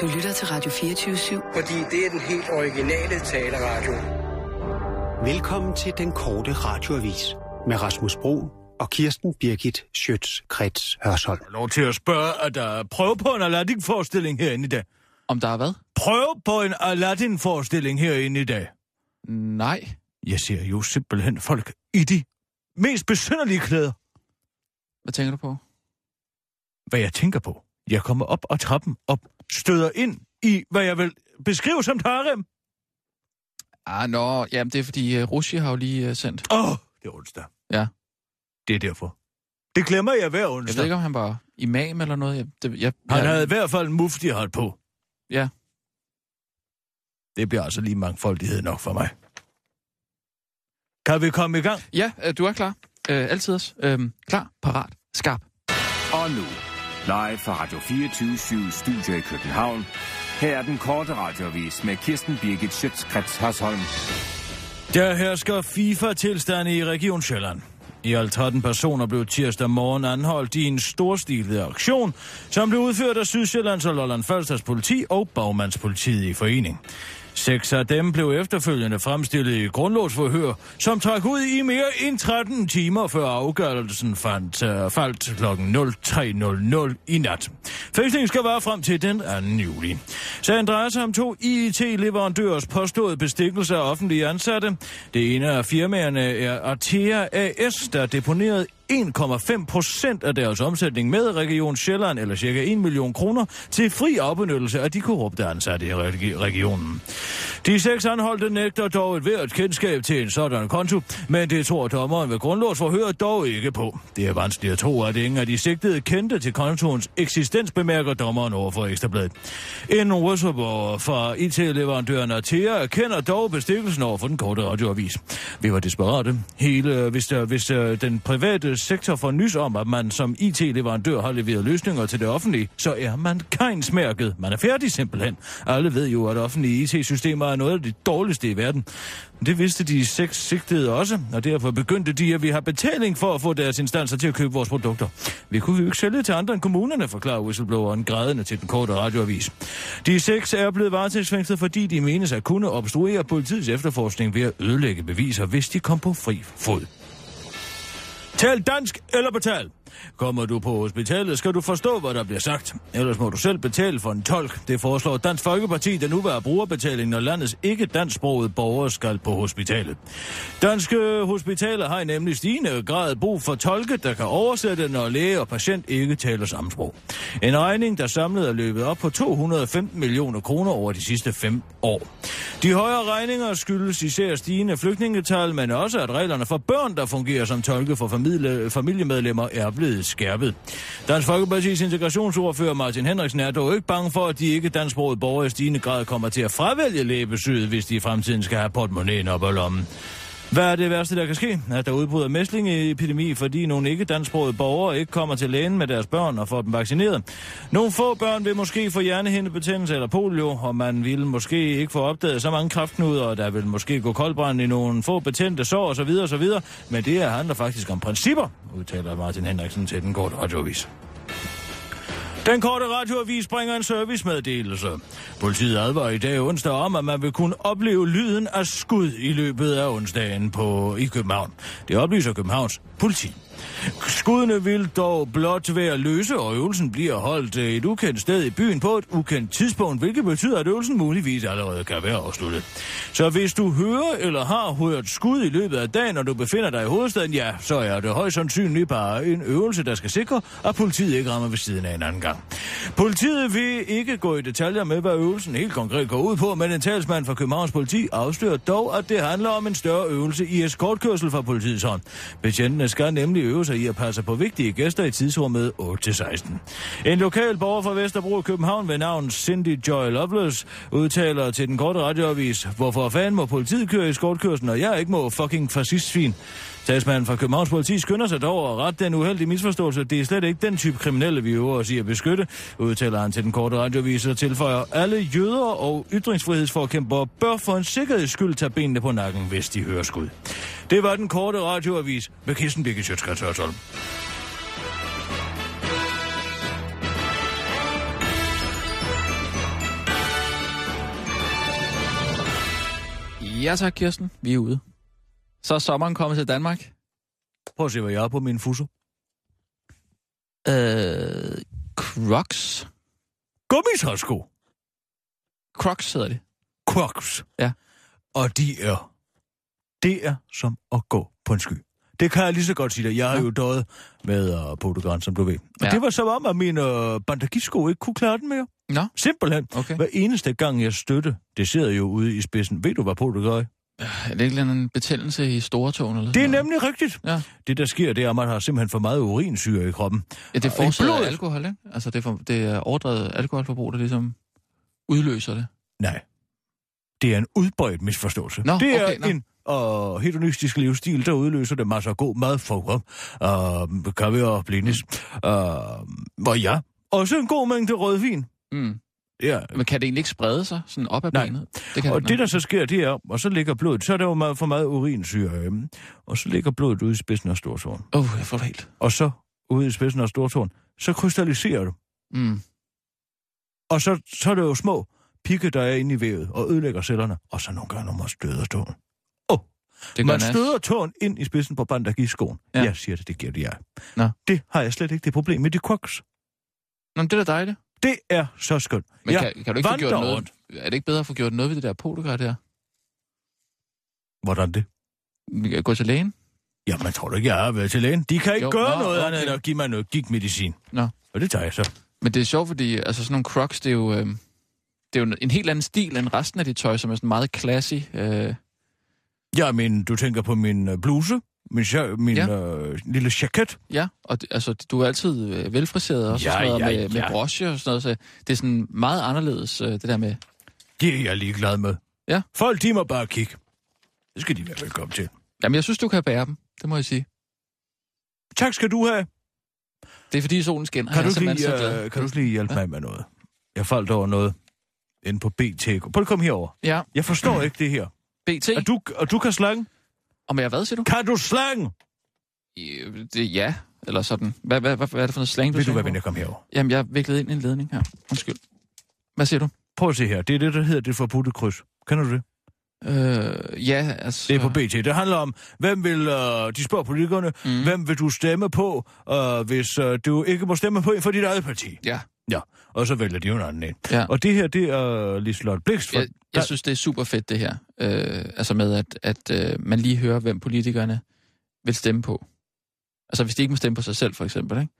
Du lytter til Radio 24-7. Fordi det er den helt originale taleradio. Velkommen til den korte radioavis med Rasmus Bro og Kirsten Birgit Schøtz-Krets Hørsholm. Jeg lov til at spørge, at der er prøve på en Aladdin-forestilling herinde i dag. Om der er hvad? Prøv på en Aladdin-forestilling herinde i dag. Nej. Jeg ser jo simpelthen folk i de mest besynderlige klæder. Hvad tænker du på? Hvad jeg tænker på. Jeg kommer op og trappen op, støder ind i, hvad jeg vil beskrive som harem. Ah, nå, jamen det er fordi uh, Rushi har jo lige uh, sendt. Åh, oh, det er onsdag. Ja. Det er derfor. Det glemmer jeg hver Jeg onsdag. ved ikke, om han var imam eller noget. Jeg, det, jeg, Han jeg, havde i hvert fald en mufti hat på. Ja. Det bliver altså lige mangfoldighed nok for mig. Kan vi komme i gang? Ja, øh, du er klar. Øh, altid også. Øh, klar, parat, skarp. Og nu, live fra Radio 24 Studio i København. Her er den korte radiovis med Kirsten Birgit Schøtzgrads Hasholm. Der hersker FIFA-tilstande i Region Sjælland. I alt 13 personer blev tirsdag morgen anholdt i en storstilet aktion, som blev udført af Sydsjællands og Lolland Falsters politi og Bagmandspolitiet i forening. Seks af dem blev efterfølgende fremstillet i grundlovsforhør, som trak ud i mere end 13 timer før afgørelsen fandt, uh, faldt kl. 03.00 i nat. Fængslingen skal være frem til den 2. juli. Sagen drejer sig om to IT-leverandørers påståede bestikkelse af offentlige ansatte. Det ene af firmaerne er Artea AS, der deponerede 1,5 procent af deres omsætning med Region Sjælland, eller cirka 1 million kroner, til fri afbenyttelse af de korrupte ansatte i regionen. De seks anholdte nægter dog et hvert kendskab til en sådan konto, men det tror dommeren ved grundlovsforhør dog ikke på. Det er vanskeligt at tro, at ingen af de sigtede kendte til kontoens eksistens, bemærker dommeren over for Ekstrabladet. En whistleblower fra IT-leverandøren Atea erkender dog bestikkelsen over for den korte radioavis. Vi var desperate. Hele, hvis, der, hvis der, den private sektor får nys om, at man som IT-leverandør har leveret løsninger til det offentlige, så er man kejnsmærket. Man er færdig simpelthen. Alle ved jo, at offentlige IT-systemer er noget af det dårligste i verden. Det vidste de seks sigtede også, og derfor begyndte de, at vi har betaling for at få deres instanser til at købe vores produkter. Vi kunne jo ikke sælge til andre end kommunerne, forklarer whistlebloweren grædende til den korte radioavis. De seks er blevet varetægtsfængslet, fordi de menes at kunne obstruere politiets efterforskning ved at ødelægge beviser, hvis de kom på fri fod. Tal dansk eller betal. Kommer du på hospitalet, skal du forstå, hvad der bliver sagt. Ellers må du selv betale for en tolk. Det foreslår Dansk Folkeparti, der nu vil have brugerbetaling, når landets ikke dansksprogede borgere skal på hospitalet. Danske hospitaler har i nemlig stigende grad brug for tolke, der kan oversætte, når læge og patient ikke taler samme sprog. En regning, der samlet er løbet op på 215 millioner kroner over de sidste fem år. De højere regninger skyldes især stigende flygtningetal, men også at reglerne for børn, der fungerer som tolke for familie, familiemedlemmer, er blevet skærpet. Dansk Folkeparti's integrationsordfører Martin Henriksen er dog ikke bange for, at de ikke dansksprogede borgere i stigende grad kommer til at fravælge lægebesøget, hvis de i fremtiden skal have portemonnaien op og lommen. Hvad er det værste, der kan ske? At der udbryder mæslingeepidemi, fordi nogle ikke dansksprogede borgere ikke kommer til lægen med deres børn og får dem vaccineret. Nogle få børn vil måske få hjernehindebetændelse eller polio, og man vil måske ikke få opdaget så mange kraftknuder, og der vil måske gå koldbrand i nogle få betændte sår osv. osv. Men det her handler faktisk om principper, udtaler Martin Henriksen til den korte radioavis. Den korte radioavis bringer en servicemeddelelse. Politiet advarer i dag onsdag om, at man vil kunne opleve lyden af skud i løbet af onsdagen på, i København. Det oplyser Københavns politi. Skuddene vil dog blot være løse, og øvelsen bliver holdt øh, et ukendt sted i byen på et ukendt tidspunkt, hvilket betyder, at øvelsen muligvis allerede kan være afsluttet. Så hvis du hører eller har hørt skud i løbet af dagen, når du befinder dig i hovedstaden, ja, så er det højst sandsynligt bare en øvelse, der skal sikre, at politiet ikke rammer ved siden af en anden gang. Politiet vil ikke gå i detaljer med, hvad øvelsen helt konkret går ud på, men en talsmand fra Københavns politi afslører dog, at det handler om en større øvelse i eskortkørsel fra politiets hånd. Betjentene skal nemlig øve sig i at passe på vigtige gæster i tidsrummet 8-16. En lokal borger fra Vesterbro i København ved navn Cindy Joy Loveless udtaler til den korte radioavis, hvorfor fanden må politiet køre i skortkørslen, og jeg ikke må fucking fascistsvin. Statsmanden fra Københavns Politi skynder sig dog at rette den uheldige misforståelse. Det er slet ikke den type kriminelle, vi øver os i at beskytte, udtaler han til den korte radiovis og tilføjer, alle jøder og ytringsfrihedsforkæmpere bør for en sikkerheds skyld tage benene på nakken, hvis de hører skud. Det var den korte radioavis med Kirsten Birgit Sjøtskrets Ja tak, Kirsten. Vi er ude. Så er sommeren kommet til Danmark. Prøv at se, hvad jeg har på min fuso. Øh, Crocs. Gummitræsko. Crocs hedder det. Crocs. Ja. Og de er... Det er som at gå på en sky. Det kan jeg lige så godt sige dig. Jeg har Ja. jo døjet med uh, Portugal, som du ved. Og Ja. det var som om, at mine uh, bandagisko ikke kunne klare den mere. Nå, Simpelthen. okay. Hver eneste gang, jeg støtte, det sidder jo ude i spidsen. Ved du, hvad Portugal er? Er det ikke en betændelse i store tåen eller Det er noget? nemlig rigtigt. Ja. Det, der sker, det er, at man har simpelthen for meget urinsyre i kroppen. Ja, det er Og blodet. alkohol, ikke? Altså, det er, for, det er overdrevet alkoholforbrug, der ligesom udløser det. Nej. Det er en udbredt misforståelse. Nå, det er okay, nå. en uh, hedonistisk livsstil, der udløser det masser af god mad for uh, kaffe og blinis. Uh, og ja, også en god mængde rødvin. Mm. Ja. Men kan det egentlig ikke sprede sig sådan op ad Nej. benet? Det kan Og det, det, der så sker, det er, og så ligger blodet, så er der jo meget, for meget urinsyre, øhm, og så ligger blodet ude i spidsen af stortåen. Åh, oh, jeg får det helt. Og så ude i spidsen af stortåen, så krystalliserer du. Mm. Og så, så er det jo små pigge, der er inde i vævet og ødelægger cellerne. Og så nogle gange, når man støder tåen. Åh, Det gør man støder tåen ind i spidsen på bandagiskoen. Ja. Ja. Jeg siger det, det giver det jeg. Nå. Det har jeg slet ikke det problem med de crocs. Nå, det er da dejligt. Det er så skønt. Men kan, kan du ikke få gjort noget? rundt. Er det ikke bedre at få gjort noget ved det der pologrej der? Hvordan det? Vi kan Gå til lægen? Jamen, tror du ikke, jeg har været til lægen? De kan ikke Jo, gøre nå, noget okay. andet end at give mig noget gigmedicin. Nå. Og det tager jeg så. Men det er sjovt, fordi altså, sådan nogle crocs, det er jo, øh, det er jo en helt anden stil end resten af de tøj, som er sådan meget classy. Øh, Ja, men du tænker på min øh, bluse, min, ja. min Ja. ja. øh, lille jacket. ja, og det, altså, du er altid øh, velfriseret også, Ja, og sådan noget, ja, med, med ja. broche og sådan noget, så det er sådan meget anderledes, øh, det der med... Det er jeg ligeglad med. Ja. Folk, de må bare kigge. Det skal de være velkommen til. Jamen, jeg synes, du kan bære dem, det må jeg sige. Tak skal du have. Det er fordi solen skinner. Kan du, lige, øh, kan du lige hjælpe mig med noget? Jeg faldt over noget inde på BT. Prøv at komme herover. Ja, Jeg forstår ikke det her. BT. Og du, og du kan slange? Om jeg hvad, siger du? Kan du slange? Øh, Det, ja, eller sådan. Hvad, hvad, hvad, hvad er det for noget slang, du Vil du være venlig at komme herover? Jamen, jeg viklet ind i en ledning her. Undskyld. Hvad siger du? Prøv at se her. Det er det, der hedder det forbudte kryds. Kender du det? Øh, ja, altså... Det er på BT. Det handler om, hvem vil, øh, de spørger politikerne, mm. hvem vil du stemme på, øh, hvis øh, du ikke må stemme på en for dit eget parti? Ja, Ja, og så vælger de jo en anden en. ja. Og det her, det er Liselotte Blikst. For, Jeg, jeg synes, det er super fedt, det her. Øh, altså med, at, at øh, man lige hører, hvem politikerne vil stemme på. Altså hvis de ikke må stemme på sig selv, for eksempel. Ikke?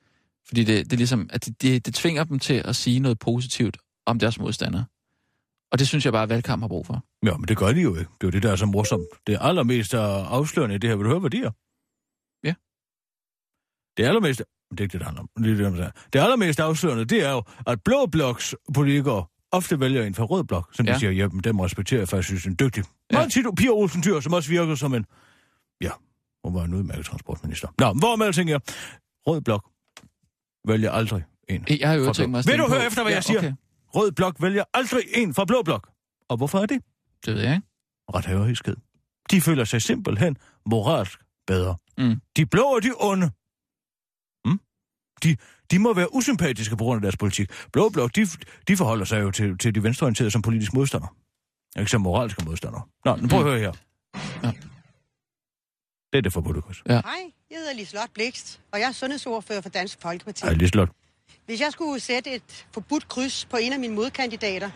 Fordi det, det er ligesom, at det, det, det tvinger dem til at sige noget positivt om deres modstandere. Og det synes jeg bare, at valgkamp har brug for. Ja, men det gør de jo ikke. Det er jo det, der er så morsomt. Det allermest øh, afslørende i det her. Vil du høre, hvad de er? Ja. Det allermest... Det er ikke det, det handler om. Det, er det, der er. det allermest afslørende, det er jo, at blå bloks politikere ofte vælger en fra rød blok, som ja. Ja. de siger, jamen, dem respekterer jeg faktisk, synes er en dygtig. Ja. Ja. Meget Pia Olsen Dyr, som også virker som en... Ja, hun var en udmærket transportminister. Nå, hvor med alting er, rød blok vælger aldrig en. Jeg har jo tænkt mig Vil du høre på- efter, hvad ja, jeg siger? Okay. Rød blok vælger aldrig en fra blå blok. Og hvorfor er det? Det ved jeg ikke. rethaverigsked. De føler sig simpelthen moralsk bedre. Mm. De blå og de onde. De, de må være usympatiske på grund af deres politik. Blå blok, de, de forholder sig jo til, til de venstreorienterede som politisk modstander. Ikke som moralske modstandere. Nå, nu prøv at Mm. høre her. Ja. Det er det forbudte kryds. Hej, jeg hedder Liselotte Blikst, og jeg er sundhedsordfører for Dansk Folkeparti. Ej, Liselot. Hvis jeg skulle sætte et forbudt kryds på en af mine modkandidater,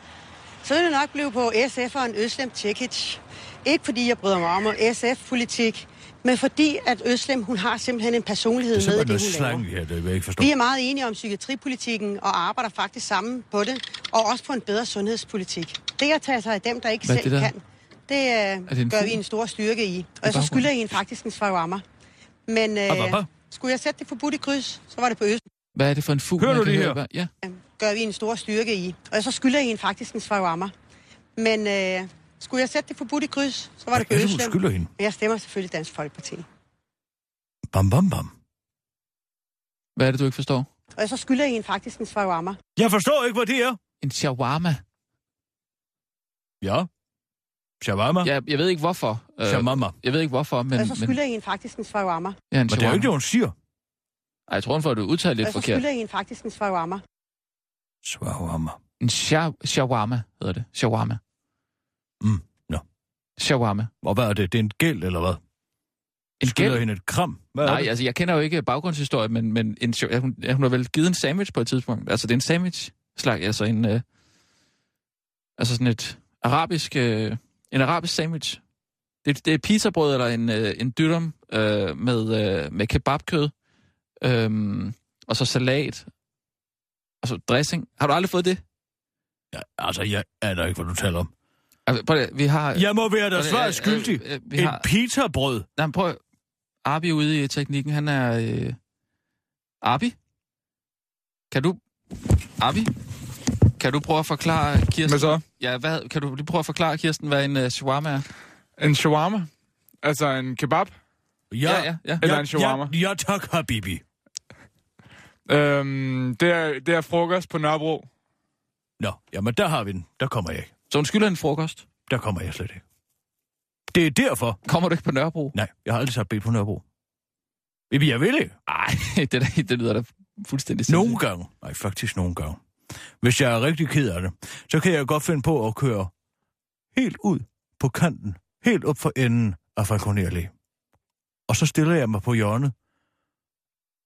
så ville det nok blive på SF'eren Øslem Tjekic. Ikke fordi jeg bryder mig om SF-politik, men fordi at Øslem, hun har simpelthen en personlighed Det er med det, hun laver. slang her, det vil jeg ikke forstå. Vi er meget enige om psykiatripolitikken og arbejder faktisk sammen på det, og også på en bedre sundhedspolitik. Det at tage sig af dem, der ikke Hvad selv det der? kan, det, det en uh, gør fugl? vi en stor styrke i. Og så skylder jeg en faktisk en svarammer. Men Ababa. uh, skulle jeg sætte det forbudt i kryds, så var det på Øst. Hvad er det for en fugl, Hører du det høre? her? Hvad- Ja. gør vi en stor styrke i. Og så skylder jeg en faktisk en svarammer. Men øh, skulle jeg sætte det forbudt i kryds, så var det på Hvad er det, du Øslem. skylder hende? Men jeg stemmer selvfølgelig Dansk Folkeparti. Bam, bam, bam. Hvad er det, du ikke forstår? Og så skylder jeg en faktisk en svarammer. Jeg forstår ikke, hvad det er. En shawarma. Ja. Shawarma. Jeg, jeg ved ikke hvorfor. Øh, Shawarma. jeg ved ikke hvorfor, men... Og så men skylder jeg en faktisk en svarammer. ja, en Men det er jo ikke det, hun siger. Ej, jeg tror, hun får det udtalt lidt Og så forkert. skylder jeg en faktisk en svarammer. Shawarma. En sha- shawarma hedder det. Shawarma. Mm, nå. shawarma. Og hvad er det? Det er en gæld, eller hvad? En Skylder gæld? hende et kram? Hvad Nej, altså jeg kender jo ikke baggrundshistorien, men, men en, hun, hun har vel givet en sandwich på et tidspunkt. Altså det er en sandwich slag, altså en... Øh, altså sådan et arabisk... Øh, en arabisk sandwich. Det, det er pizzabrød eller en, øh, en dyrrum øh, med, øh, med kebabkød. Øh, og så salat. Og så dressing. Har du aldrig fået det? Ja, altså, jeg aner ikke, hvad du taler om. Altså, prøv, at- vi har... Jeg må være der Øh, svar øh, skyldig. øh, øh, vi Et har- pizzabrød. Nej, men prøv. Arbi ude i teknikken, han er... Øh... Arbi? Kan du... Arbi? Kan du prøve at forklare Kirsten... Hvad så? Ja, hvad, kan du lige prøve at forklare Kirsten, hvad en uh, shawarma er? En shawarma? Altså en kebab? Ja, Ja, ja, ja. Eller en shawarma. Ja, ja tak, Habibi. Øhm, det, er, det er frokost på Nørrebro. Nå, jamen der har vi den. Der kommer jeg ikke. Så hun skylder en frokost. Der kommer jeg slet ikke. Det er derfor. Kommer du ikke på Nørrebro? Nej, jeg har aldrig sagt bil på Nørrebro. Jeg vil ikke. Nej, det, der, det lyder da fuldstændig Nogle sindssygt. gange. Nej, faktisk nogle gange. Hvis jeg er rigtig ked af det, så kan jeg godt finde på at køre helt ud på kanten, helt op for enden af Falconer Allé. Og så stiller jeg mig på hjørnet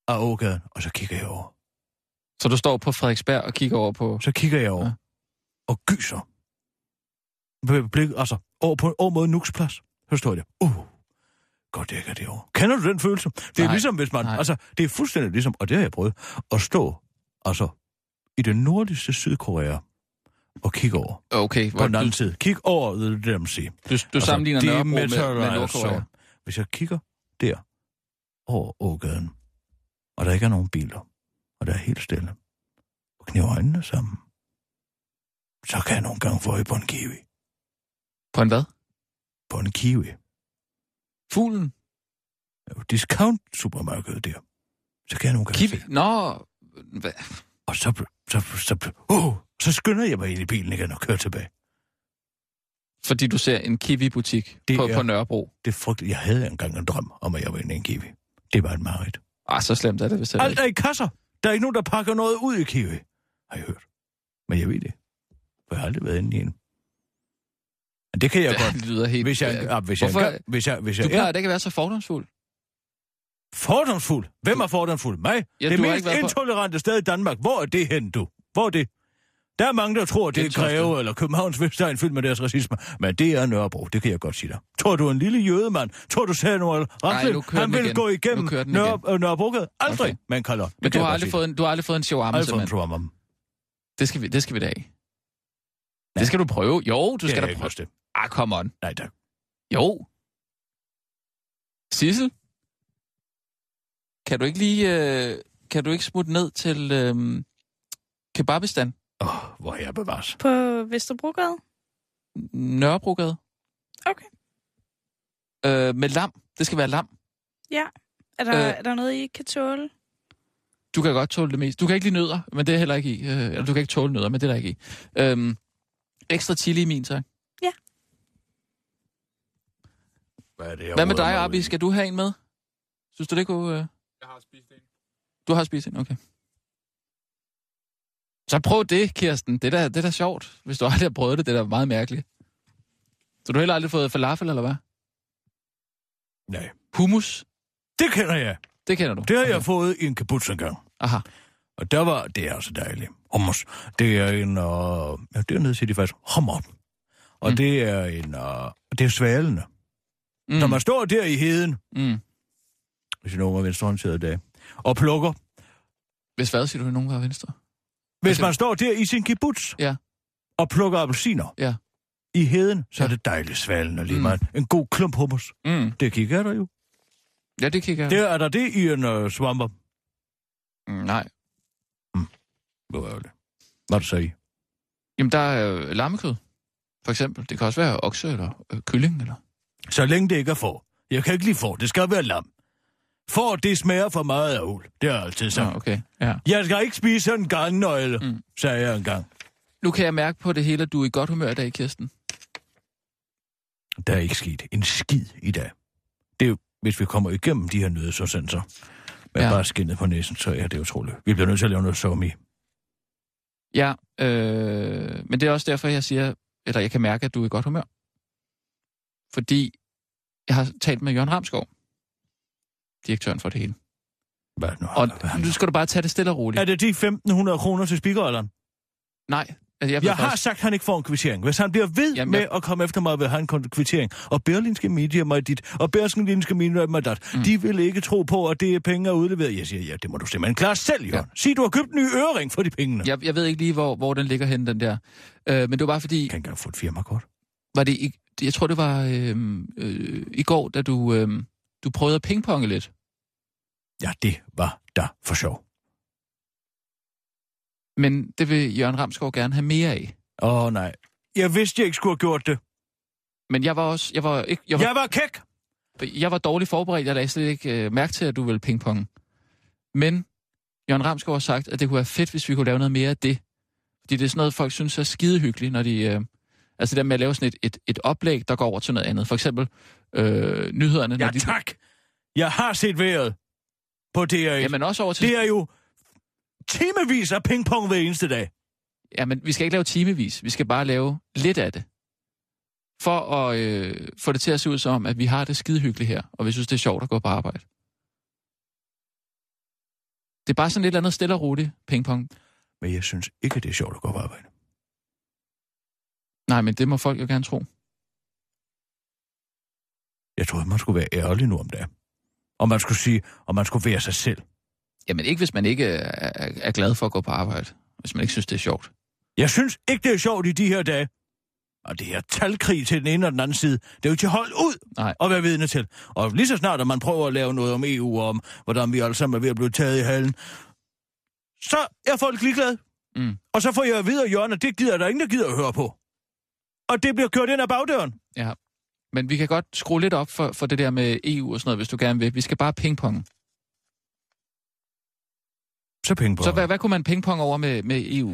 af Ågaden, og så kigger jeg over. Så du står på Frederiksberg og kigger over på... Så kigger jeg over ja. og gyser. Blik, altså, over, på, over mod Nuks plads. Så står jeg der. Uh, godt dækker det over. Kender du den følelse? Det er Nej, ligesom, hvis man... nej. Altså, det er fuldstændig ligesom, og det har jeg prøvet, at stå, altså, i det nordligste Sydkorea og kigge over Okay, på den du, anden side. Kig over, det er det, må sige. du, du sammenligner det Nørrebro med, med altså. Nordkorea. Hvis jeg kigger der over Ågaden, og der ikke er nogen biler, og der er helt stille, og kniver øjnene sammen, så kan jeg nogle gange få øje på en kiwi. På en hvad? På en kiwi. Fuglen? Jo, Discount supermarkedet der. Så kan jeg nogle gange Kiwi? se. Nå, hvad? Og så, så, så, så, uh, så skynder jeg mig ind i bilen igen og kører tilbage. fordi du ser en kiwi-butik Det på, er- på Nørrebro. Det er frygteligt. Jeg havde engang en drøm om, at jeg var inde i en kiwi. Det var et mareridt. Ah, så slemt er det vist heller Alt er i kasser. Der er ikke nogen, der pakker noget ud i Kiwi. Har jeg hørt. Men jeg ved det. For jeg har aldrig været inde i en. Det kan jeg godt. Det lyder helt... Hvis jeg, ja, hvis jeg, Hvorfor- engang- hvis jeg, hvis Du jeg plejer er da ikke at være så fordomsfuld. fordomsfuld. Hvem er fordomsfuld? Mig? Ja, det du mest været på- intolerante sted i Danmark. Hvor er det hen, du? Hvor er det? Der er mange, der tror, det er. Greve eller Københavns Vestegn fyldt med deres racisme. Men det er Nørrebro, det kan jeg godt sige dig. Tror du en lille jødemand? Tror du, Samuel kører han vil igen. gå igennem Nørre, øh, Nørrebrogade? Aldrig, Okay. men kalder. Men du har, aldrig fået en, du har aldrig fået en shawarma, Aldrig fået en shawarma. Det skal vi, det skal vi da af. Det skal du prøve. Jo, du skal da prøve. til. Ah, come on. Nej, tak. Jo. Sissel? Kan du ikke lige... Øh, kan du ikke smutte ned til øh, Kebabistan? Åh, oh, hvor er jeg bevares. På Vesterbrogade? Nørrebrogade? Okay. Øh, med lam. Det skal være lam. Ja. Er der, Øh. øh. er der noget, I ikke kan tåle? Du kan godt tåle det mest. Du kan ikke lide nødder, men det er heller ikke i. Øh, eller du kan ikke tåle nødder, men det er der ikke i. Øhm, ekstra chili i min, tak. Hvad, er det, Hvad med dig, mig ud Arbi? i? Skal du have en med? Synes du, det kunne... Øh... Jeg har spist en. Du har spist en, okay. Så prøv det, Kirsten. Det er da, det er da sjovt. Hvis du aldrig har prøvet det, det er da meget mærkeligt. Så du har heller aldrig fået falafel, eller hvad? Nej. Hummus, Det kender jeg. det kender du. Det har jeg fået i en kibbutz engang. Aha. Og der var, det er altså dejligt. Hummus. Det er en, uh, ja, dernede siger de faktisk hummer. Og Mm. det er en, uh, det er svalende. Mm. Når man står der i heden, Mm. hvis er venstrehåndsædet i dag, og plukker, Hvis hvad siger du, nogen var venstre? hvis Altså- man står der i sin kibbutz, Ja. og plukker appelsiner, Ja. i heden, så Ja. er det dejligt svalende lige Mm. meget. En god klump hummus. Mm. Det kigger der jo. Ja, det kigger jeg. Der er der det i en uh, svamper. Mm, nej. Hvor er det? Hvad det så i? Jamen, der er øh, lammekød, for eksempel. Det kan også være okse eller øh, kylling, eller... Så længe det ikke er for. Jeg kan ikke lide for. Det skal være lam. For det smager for meget af uld. Det er altid Ja, sådan. okay. Ja. Jeg skal ikke spise sådan en garnnøgle, Mm. sagde jeg engang. Nu kan jeg mærke på det hele, at du er i godt humør i dag, Kirsten. Der er ikke sket en skid i dag. Det er jo, hvis vi kommer igennem de her nødsudsendelser, med Ja. ja. bare skinnet på næsen, så er det utroligt. Vi bliver nødt til at lave noget somi. Ja, øh, men det er også derfor, jeg siger, eller jeg kan mærke, at du er i godt humør. Fordi jeg har talt med Jørgen Ramskov, direktøren for det hele. Hvad nu? Og nu skal du bare tage det stille og roligt. Er det de 1.500 kroner til speakeralderen? Nej, altså jeg, Jeg har faktisk- sagt, at han ikke får en kvittering. Hvis han bliver ved Jamen, med jeg- at komme efter mig, vil han en kvittering. Og Berlinske Media mig dit, og Berlinske Media mig dat. Mm. De vil ikke tro på, at det er penge, er udleveret. Jeg siger, ja, det må du simpelthen klare selv, Jørgen. Ja. Sig, du har købt en ny ørering for de pengene. Jeg, jeg ved ikke lige, hvor, hvor den ligger hen, den der. Øh, men det var bare fordi, Jeg kan ikke engang få et firmakort. var det i, jeg tror, det var øh, øh, i går, da du, øh, du prøvede at pingponge lidt. Ja, det var da for sjov. Men det vil Jørgen Ramskov gerne have mere af. Åh, oh, nej. Jeg vidste, jeg ikke skulle have gjort det. Men jeg var også, jeg var ikke, jeg var, Jeg var kæk. jeg var dårligt forberedt. Jeg lagde slet ikke øh, mærke til, at du ville pingponge. Men Jørgen Ramskov har sagt, at det kunne være fedt, hvis vi kunne lave noget mere af det. Fordi det er sådan noget, folk synes er skide hyggeligt, når de... Øh, altså det der med at lave sådan et, et, et oplæg, der går over til noget andet. For eksempel øh, nyhederne. Ja, når de, tak. Jeg har set vejret på DR1. Jamen også over til... Det er jo timevis af pingpong hver eneste dag. Ja, men vi skal ikke lave timevis. Vi skal bare lave lidt af det. For at øh, få det til at se ud som, at vi har det skide hyggeligt her, og vi synes, det er sjovt at gå på arbejde. Det er bare sådan lidt eller andet stille og roligt pingpong. Men jeg synes ikke, det er sjovt at gå på arbejde. Nej, men det må folk jo gerne tro. Jeg troede, man skulle være ærlig nu om dagen. Og man skulle sige, og man skulle være sig selv. Jamen ikke, hvis man ikke er, er, er glad for at gå på arbejde. Hvis man ikke synes, det er sjovt. Jeg synes ikke, det er sjovt i de her dage. Og det her talkrig til den ene og den anden side, det er jo til at holde ud Nej. og være vidne til. Og lige så snart, at man prøver at lave noget om EU, og om hvordan vi alle sammen er ved at blive taget i halen, så er folk ligeglade. Mm. Og så får jeg at vide af Jørgen, at det gider der ingen, der gider at høre på. Og det bliver kørt ind ad bagdøren. Ja. Men vi kan godt skrue lidt op for, for det der med EU og sådan noget, hvis du gerne vil. Vi skal bare pingpong. Så på. Så hvad, hvad kunne man pingpong over med, med EU?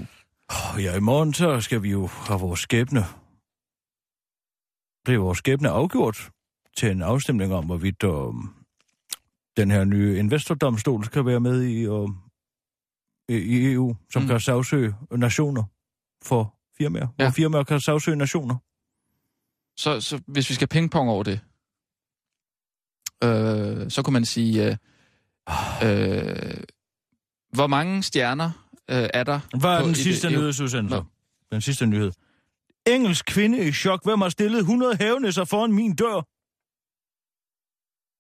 Oh, ja, i morgen så skal vi jo have vores skæbne. Bliver vores skæbne afgjort til en afstemning om, hvorvidt um, den her nye investordomstol skal være med i, um, i, EU, som Mm. kan sagsøge nationer for firmaer. Ja. Hvor firmaer kan sagsøge nationer. Så, så hvis vi skal pingpong over det, øh, så kunne man sige, øh, øh, hvor mange stjerner øh, er der? Hvad er den sidste nyhedsudsendelse? Nå. Den sidste nyhed. Engelsk kvinde i chok. Hvem har stillet 100 havenisser foran min dør?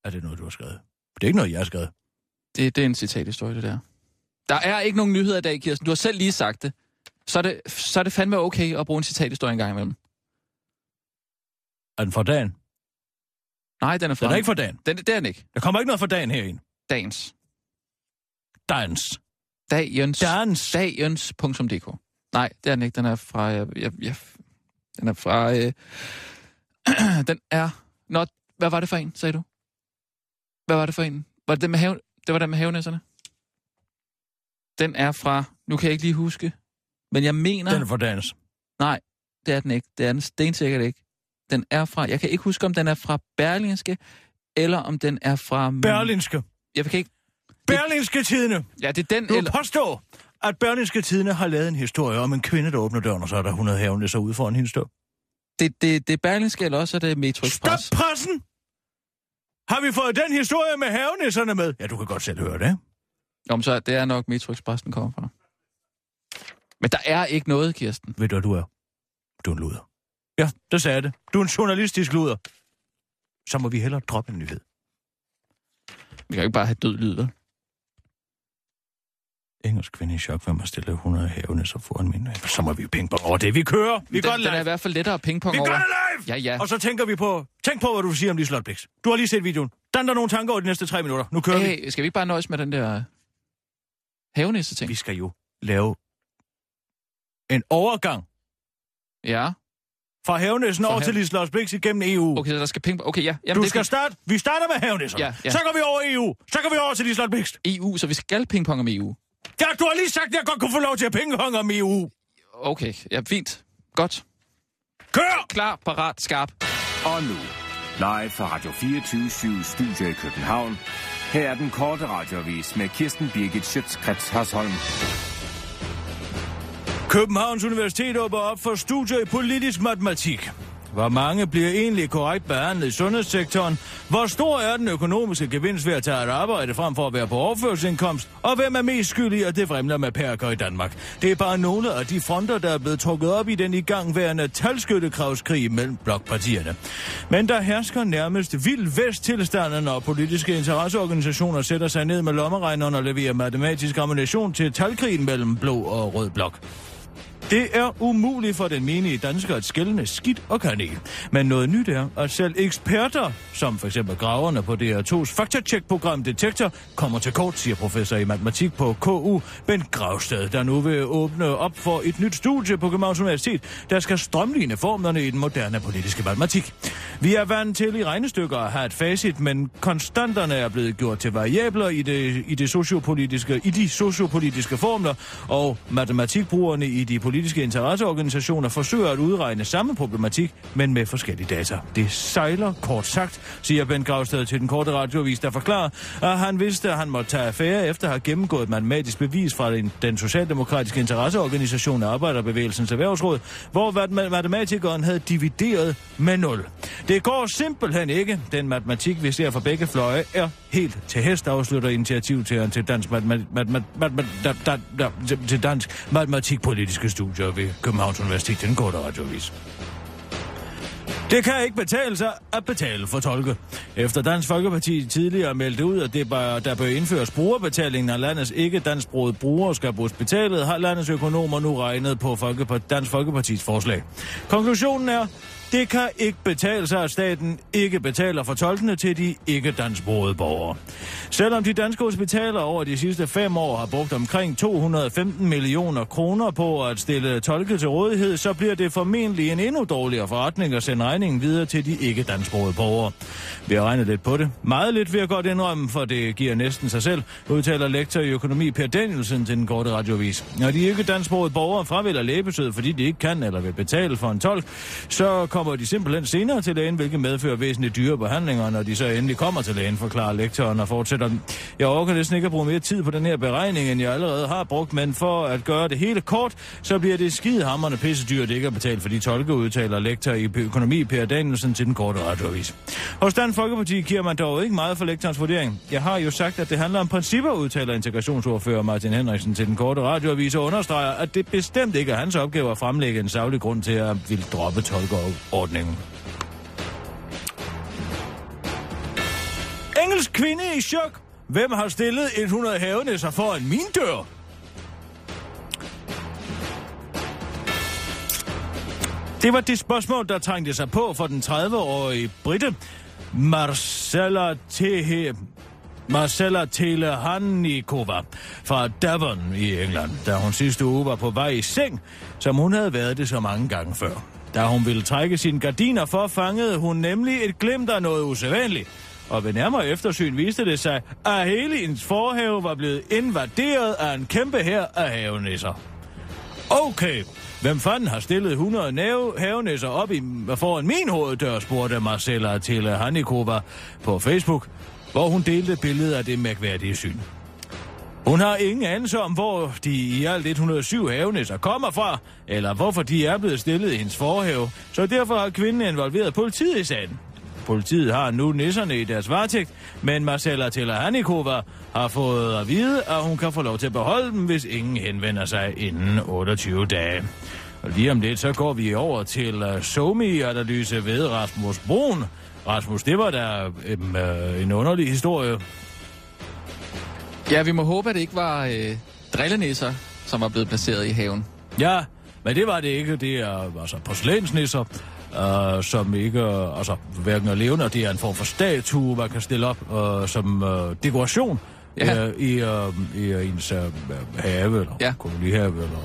Er det noget, du har skrevet? Det er ikke noget, jeg har skrevet. Det, det er en citathistorie, det der. Der er ikke nogen nyheder i dag, Kirsten. Du har selv lige sagt det. Så er det, så er det fandme okay at bruge en citathistorie en gang imellem. Er den for dagen? Nej, den er fra... Den er ikke for dagen. Den, det er den ikke. Der kommer ikke noget for dagen herind. Dagens. Dagens. Dagens. Dans. Dagens.dk. Nej, det er den ikke. Den er fra... Jeg, jeg, jeg, den er fra... Øh, den er... Nå, hvad var det for en, sagde du? Hvad var det for en? Var det den med, have, det var den med havenæsserne? Den er fra... Nu kan jeg ikke lige huske. Men jeg mener... Den er for dagens. Nej, det er den ikke. Det er den stensikkert ikke. Den er fra... Jeg kan ikke huske, om den er fra Berlingske, eller om den er fra... Berlinske. Jeg kan ikke... Berlinske Tidene. Ja, det er den, Du eller... påstår, at Berlinske Tidene har lavet en historie om en kvinde, der åbner døren, og så er der 100 havenisser ude foran hendes dør. Det, det, det er Berlingske, eller også er det Metro Stop Express. pressen! Har vi fået den historie med havenisserne med? Ja, du kan godt selv høre det. Men så det er nok Metro Express, den kommer fra. Men der er ikke noget, Kirsten. Ved du, hvad du er? Du er en luder. Ja, det sagde det. Du er en journalistisk luder. Så må vi hellere droppe en nyhed. Vi kan ikke bare have død lyd, vel? Engelsk kvinde i chok, hvem har stillet 100 havenisser foran min dør. Så må vi på over det. Vi kører. Vi den, gør det den er i live. hvert fald lettere pingpong Vi over. gør det live! Ja, ja. Og så tænker vi på... Tænk på, hvad du siger om de slotbliks. Du har lige set videoen. Dan der nogle tanker over de næste tre minutter. Nu kører vi. Hey, skal vi ikke bare nøjes med den der havenisse-ting? Vi skal jo lave en overgang Ja. fra havnæssen Fra over hav- til Liselotte Blix igennem EU. Okay, så der skal pingpong... Okay, ja. Jamen, du det skal starte... Vi starter med havnæssen. Ja, ja. Så går vi over EU. Så går vi over til Liselotte Blix. EU, så vi skal pingpong om EU. Ja, du har lige sagt, at jeg godt kunne få lov til at pingpong om EU. Okay, ja, fint. Godt. Kør! Klar, parat, skarp. Og nu, live fra Radio 24 Studio i København. Her er den korte radiovis med Kirsten Birgit Schøtzgrads Hasholm. Københavns Universitet åbner op for studier i politisk matematik. Hvor mange bliver egentlig korrekt behandlet i sundhedssektoren? Hvor stor er den økonomiske gevinst ved at tage et arbejde frem for at være på overførselsindkomst? Og hvem er mest skyldig at det fremler med perker i Danmark? Det er bare nogle af de fronter, der er blevet trukket op i den igangværende talskyttekravskrig mellem blokpartierne. Men der hersker nærmest vild vest-tilstanden, når politiske interesseorganisationer sætter sig ned med lommeregneren og leverer matematisk ammunition til talkrigen mellem blå og rød blok. Det er umuligt for den menige dansker at skælne skidt og kanel. Men noget nyt er, at selv eksperter, som for eksempel graverne på DR2's faktatjekprogram Detektor, kommer til kort, siger professor i matematik på KU, Bent Gravsted, der nu vil åbne op for et nyt studie på Københavns Universitet, der skal strømligne formlerne i den moderne politiske matematik. Vi er vant til i regnestykker at have et facit, men konstanterne er blevet gjort til variabler i, det, i, det sociopolitiske, i de sociopolitiske formler, og matematikbrugerne i de politiske politiske interesseorganisationer forsøger at udregne samme problematik, men med forskellige data. Det sejler kort sagt, siger Ben Gravsted til den korte radiovis, der forklarer, at han vidste, at han måtte tage affære efter at have gennemgået et matematisk bevis fra den, den socialdemokratiske interesseorganisation Arbejderbevægelsens Erhvervsråd, hvor matematikeren havde divideret med 0. Det går simpelthen ikke. Den matematik, vi ser fra begge fløje, er helt til hest, afslutter initiativtageren til dansk, matematik, matematik, matematik, til dansk matematikpolitiske studier ved Københavns Universitet, den korte radiovis. Det kan ikke betale sig at betale for tolke. Efter Dansk Folkeparti tidligere meldte ud, at det bør, der bør indføres brugerbetaling, når landets ikke dansksprogede brugere skal på hospitalet, har landets økonomer nu regnet på Folkepart- Dansk Folkepartis forslag. Konklusionen er, det kan ikke betale sig, at staten ikke betaler for tolkene til de ikke dansksprogede borgere. Selvom de danske hospitaler over de sidste fem år har brugt omkring 215 millioner kroner på at stille tolke til rådighed, så bliver det formentlig en endnu dårligere forretning at sende regningen videre til de ikke dansksprogede borgere. Vi har regnet lidt på det. Meget lidt vil jeg godt indrømme, for det giver næsten sig selv, udtaler lektor i økonomi Per Danielsen til den korte radiovis. Når de ikke dansksprogede borgere fravælger lægebesøg, fordi de ikke kan eller vil betale for en tolk, så kommer de simpelthen senere til lægen, hvilket medfører væsentligt dyre behandlinger, når de så endelig kommer til lægen, forklarer lektoren og fortsætter. Jeg overgår næsten ikke at bruge mere tid på den her beregning, end jeg allerede har brugt, men for at gøre det hele kort, så bliver det skidehammerende pisse dyrt ikke at betale for de tolke, udtaler lektor i økonomi Per Danielsen til den korte radioavis. Hos Dan Folkeparti giver man dog ikke meget for lektorens vurdering. Jeg har jo sagt, at det handler om principper, udtaler integrationsordfører Martin Henriksen til den korte radioavis og understreger, at det bestemt ikke er hans opgave at fremlægge en savlig grund til at ville droppe tolkeordningen. Engelsk kvinde i chok. Hvem har stillet 100 havenæsser foran min dør? Det var det spørgsmål, der trængte sig på for den 30-årige britte, Marcella Tehe, Marcella Telehanikova fra Devon i England, da hun sidste uge var på vej i seng, som hun havde været det så mange gange før. Da hun ville trække sine gardiner for, fangede hun nemlig et glimt af noget usædvanligt. Og ved nærmere eftersyn viste det sig, at hele hendes forhave var blevet invaderet af en kæmpe her af havenisser. Okay, hvem fanden har stillet 100 næve havenisser op i, foran min hoveddør, spurgte Marcella til Hanikova på Facebook, hvor hun delte billedet af det mærkværdige syn. Hun har ingen anelse om, hvor de i alt 107 havenæsser kommer fra, eller hvorfor de er blevet stillet i hendes forhave, så derfor har kvinden involveret politiet i sagen. Politiet har nu nisserne i deres varetægt, men Marcella Tellerhanikova har fået at vide, at hun kan få lov til at beholde dem, hvis ingen henvender sig inden 28 dage. Og lige om lidt, så går vi over til uh, SOMI-analyse ved Rasmus Brun. Rasmus, det var da um, uh, en underlig historie. Ja, vi må håbe, at det ikke var øh, drillenisser, som var blevet placeret i haven. Ja, men det var det ikke. Det er altså porcelænsnisser, uh, som ikke, uh, altså hverken er levende, og det er en form for statue, man kan stille op uh, som uh, dekoration Ja. uh, i, uh, i uh, ens uh, have, eller Ja. kolonihave, eller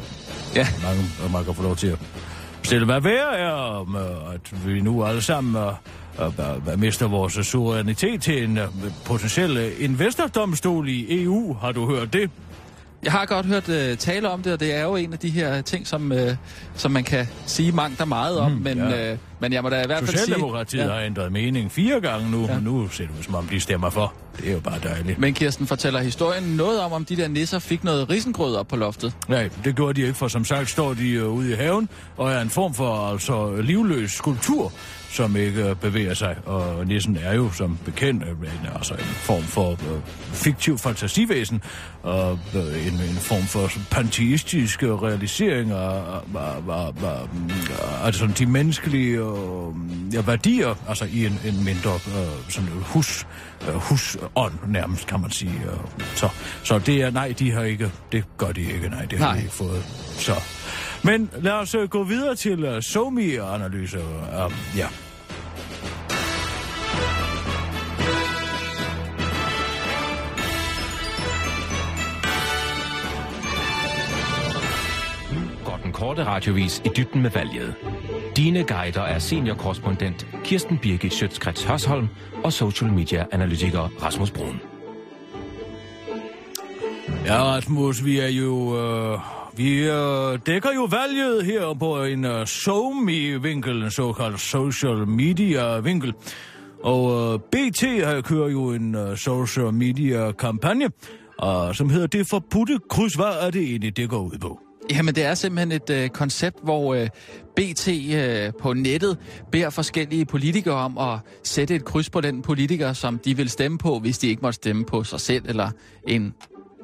Ja. mange, man kan få lov til at stille. Hvad værre er, uh, at vi nu alle sammen uh, uh, mister vores suverænitet til en uh, potentiel uh, investordomstol i EU. Har du hørt det? Jeg har godt hørt øh, tale om det, og det er jo en af de her ting, som, øh, som man kan sige mangt og meget om, Mm, men, ja. øh, Men jeg må da i hvert fald sige... Socialdemokratiet ja. har ændret mening fire gange nu, ja. men nu ser det ud som om, de stemmer for. Det er jo bare dejligt. Men Kirsten fortæller historien noget om, om de der nisser fik noget risengrød op på loftet. Nej, det gjorde de ikke, for som sagt står de uh, ude i haven, og er en form for altså livløs skulptur, som ikke bevæger sig. Og nissen er jo som bekendt en, altså en form for uh, fiktiv fantasivæsen, og uh, en, en form for panteistisk uh, realisering af, af, af, af, altså de menneskelige uh, ja, værdier, altså i en, en mindre uh, sådan hus, uh, husånd nærmest, kan man sige. Uh, så, så det er, nej, de har ikke, det gør de ikke, nej, det har Nej. de ikke fået. Så. Men lad os gå videre til uh, SOMI-analyse. Uh, ja. Korte radiovis i dybden med valget. Dine guider er seniorkorrespondent Kirsten Birgit Sjøtskrets Hørsholm og social media analytiker Rasmus Brun. Ja, Rasmus, vi er jo... Øh, vi øh, dækker jo valget her på en øh, SoMe-vinkel, en såkaldt social media-vinkel. Og øh, BT har kører jo en øh, social media-kampagne, øh, som hedder Det Forbudte Kryds. Hvad er det egentlig, det går ud på? Jamen, det er simpelthen et øh, koncept, hvor øh, BT øh, på nettet beder forskellige politikere om at sætte et kryds på den politiker, som de vil stemme på, hvis de ikke måtte stemme på sig selv eller en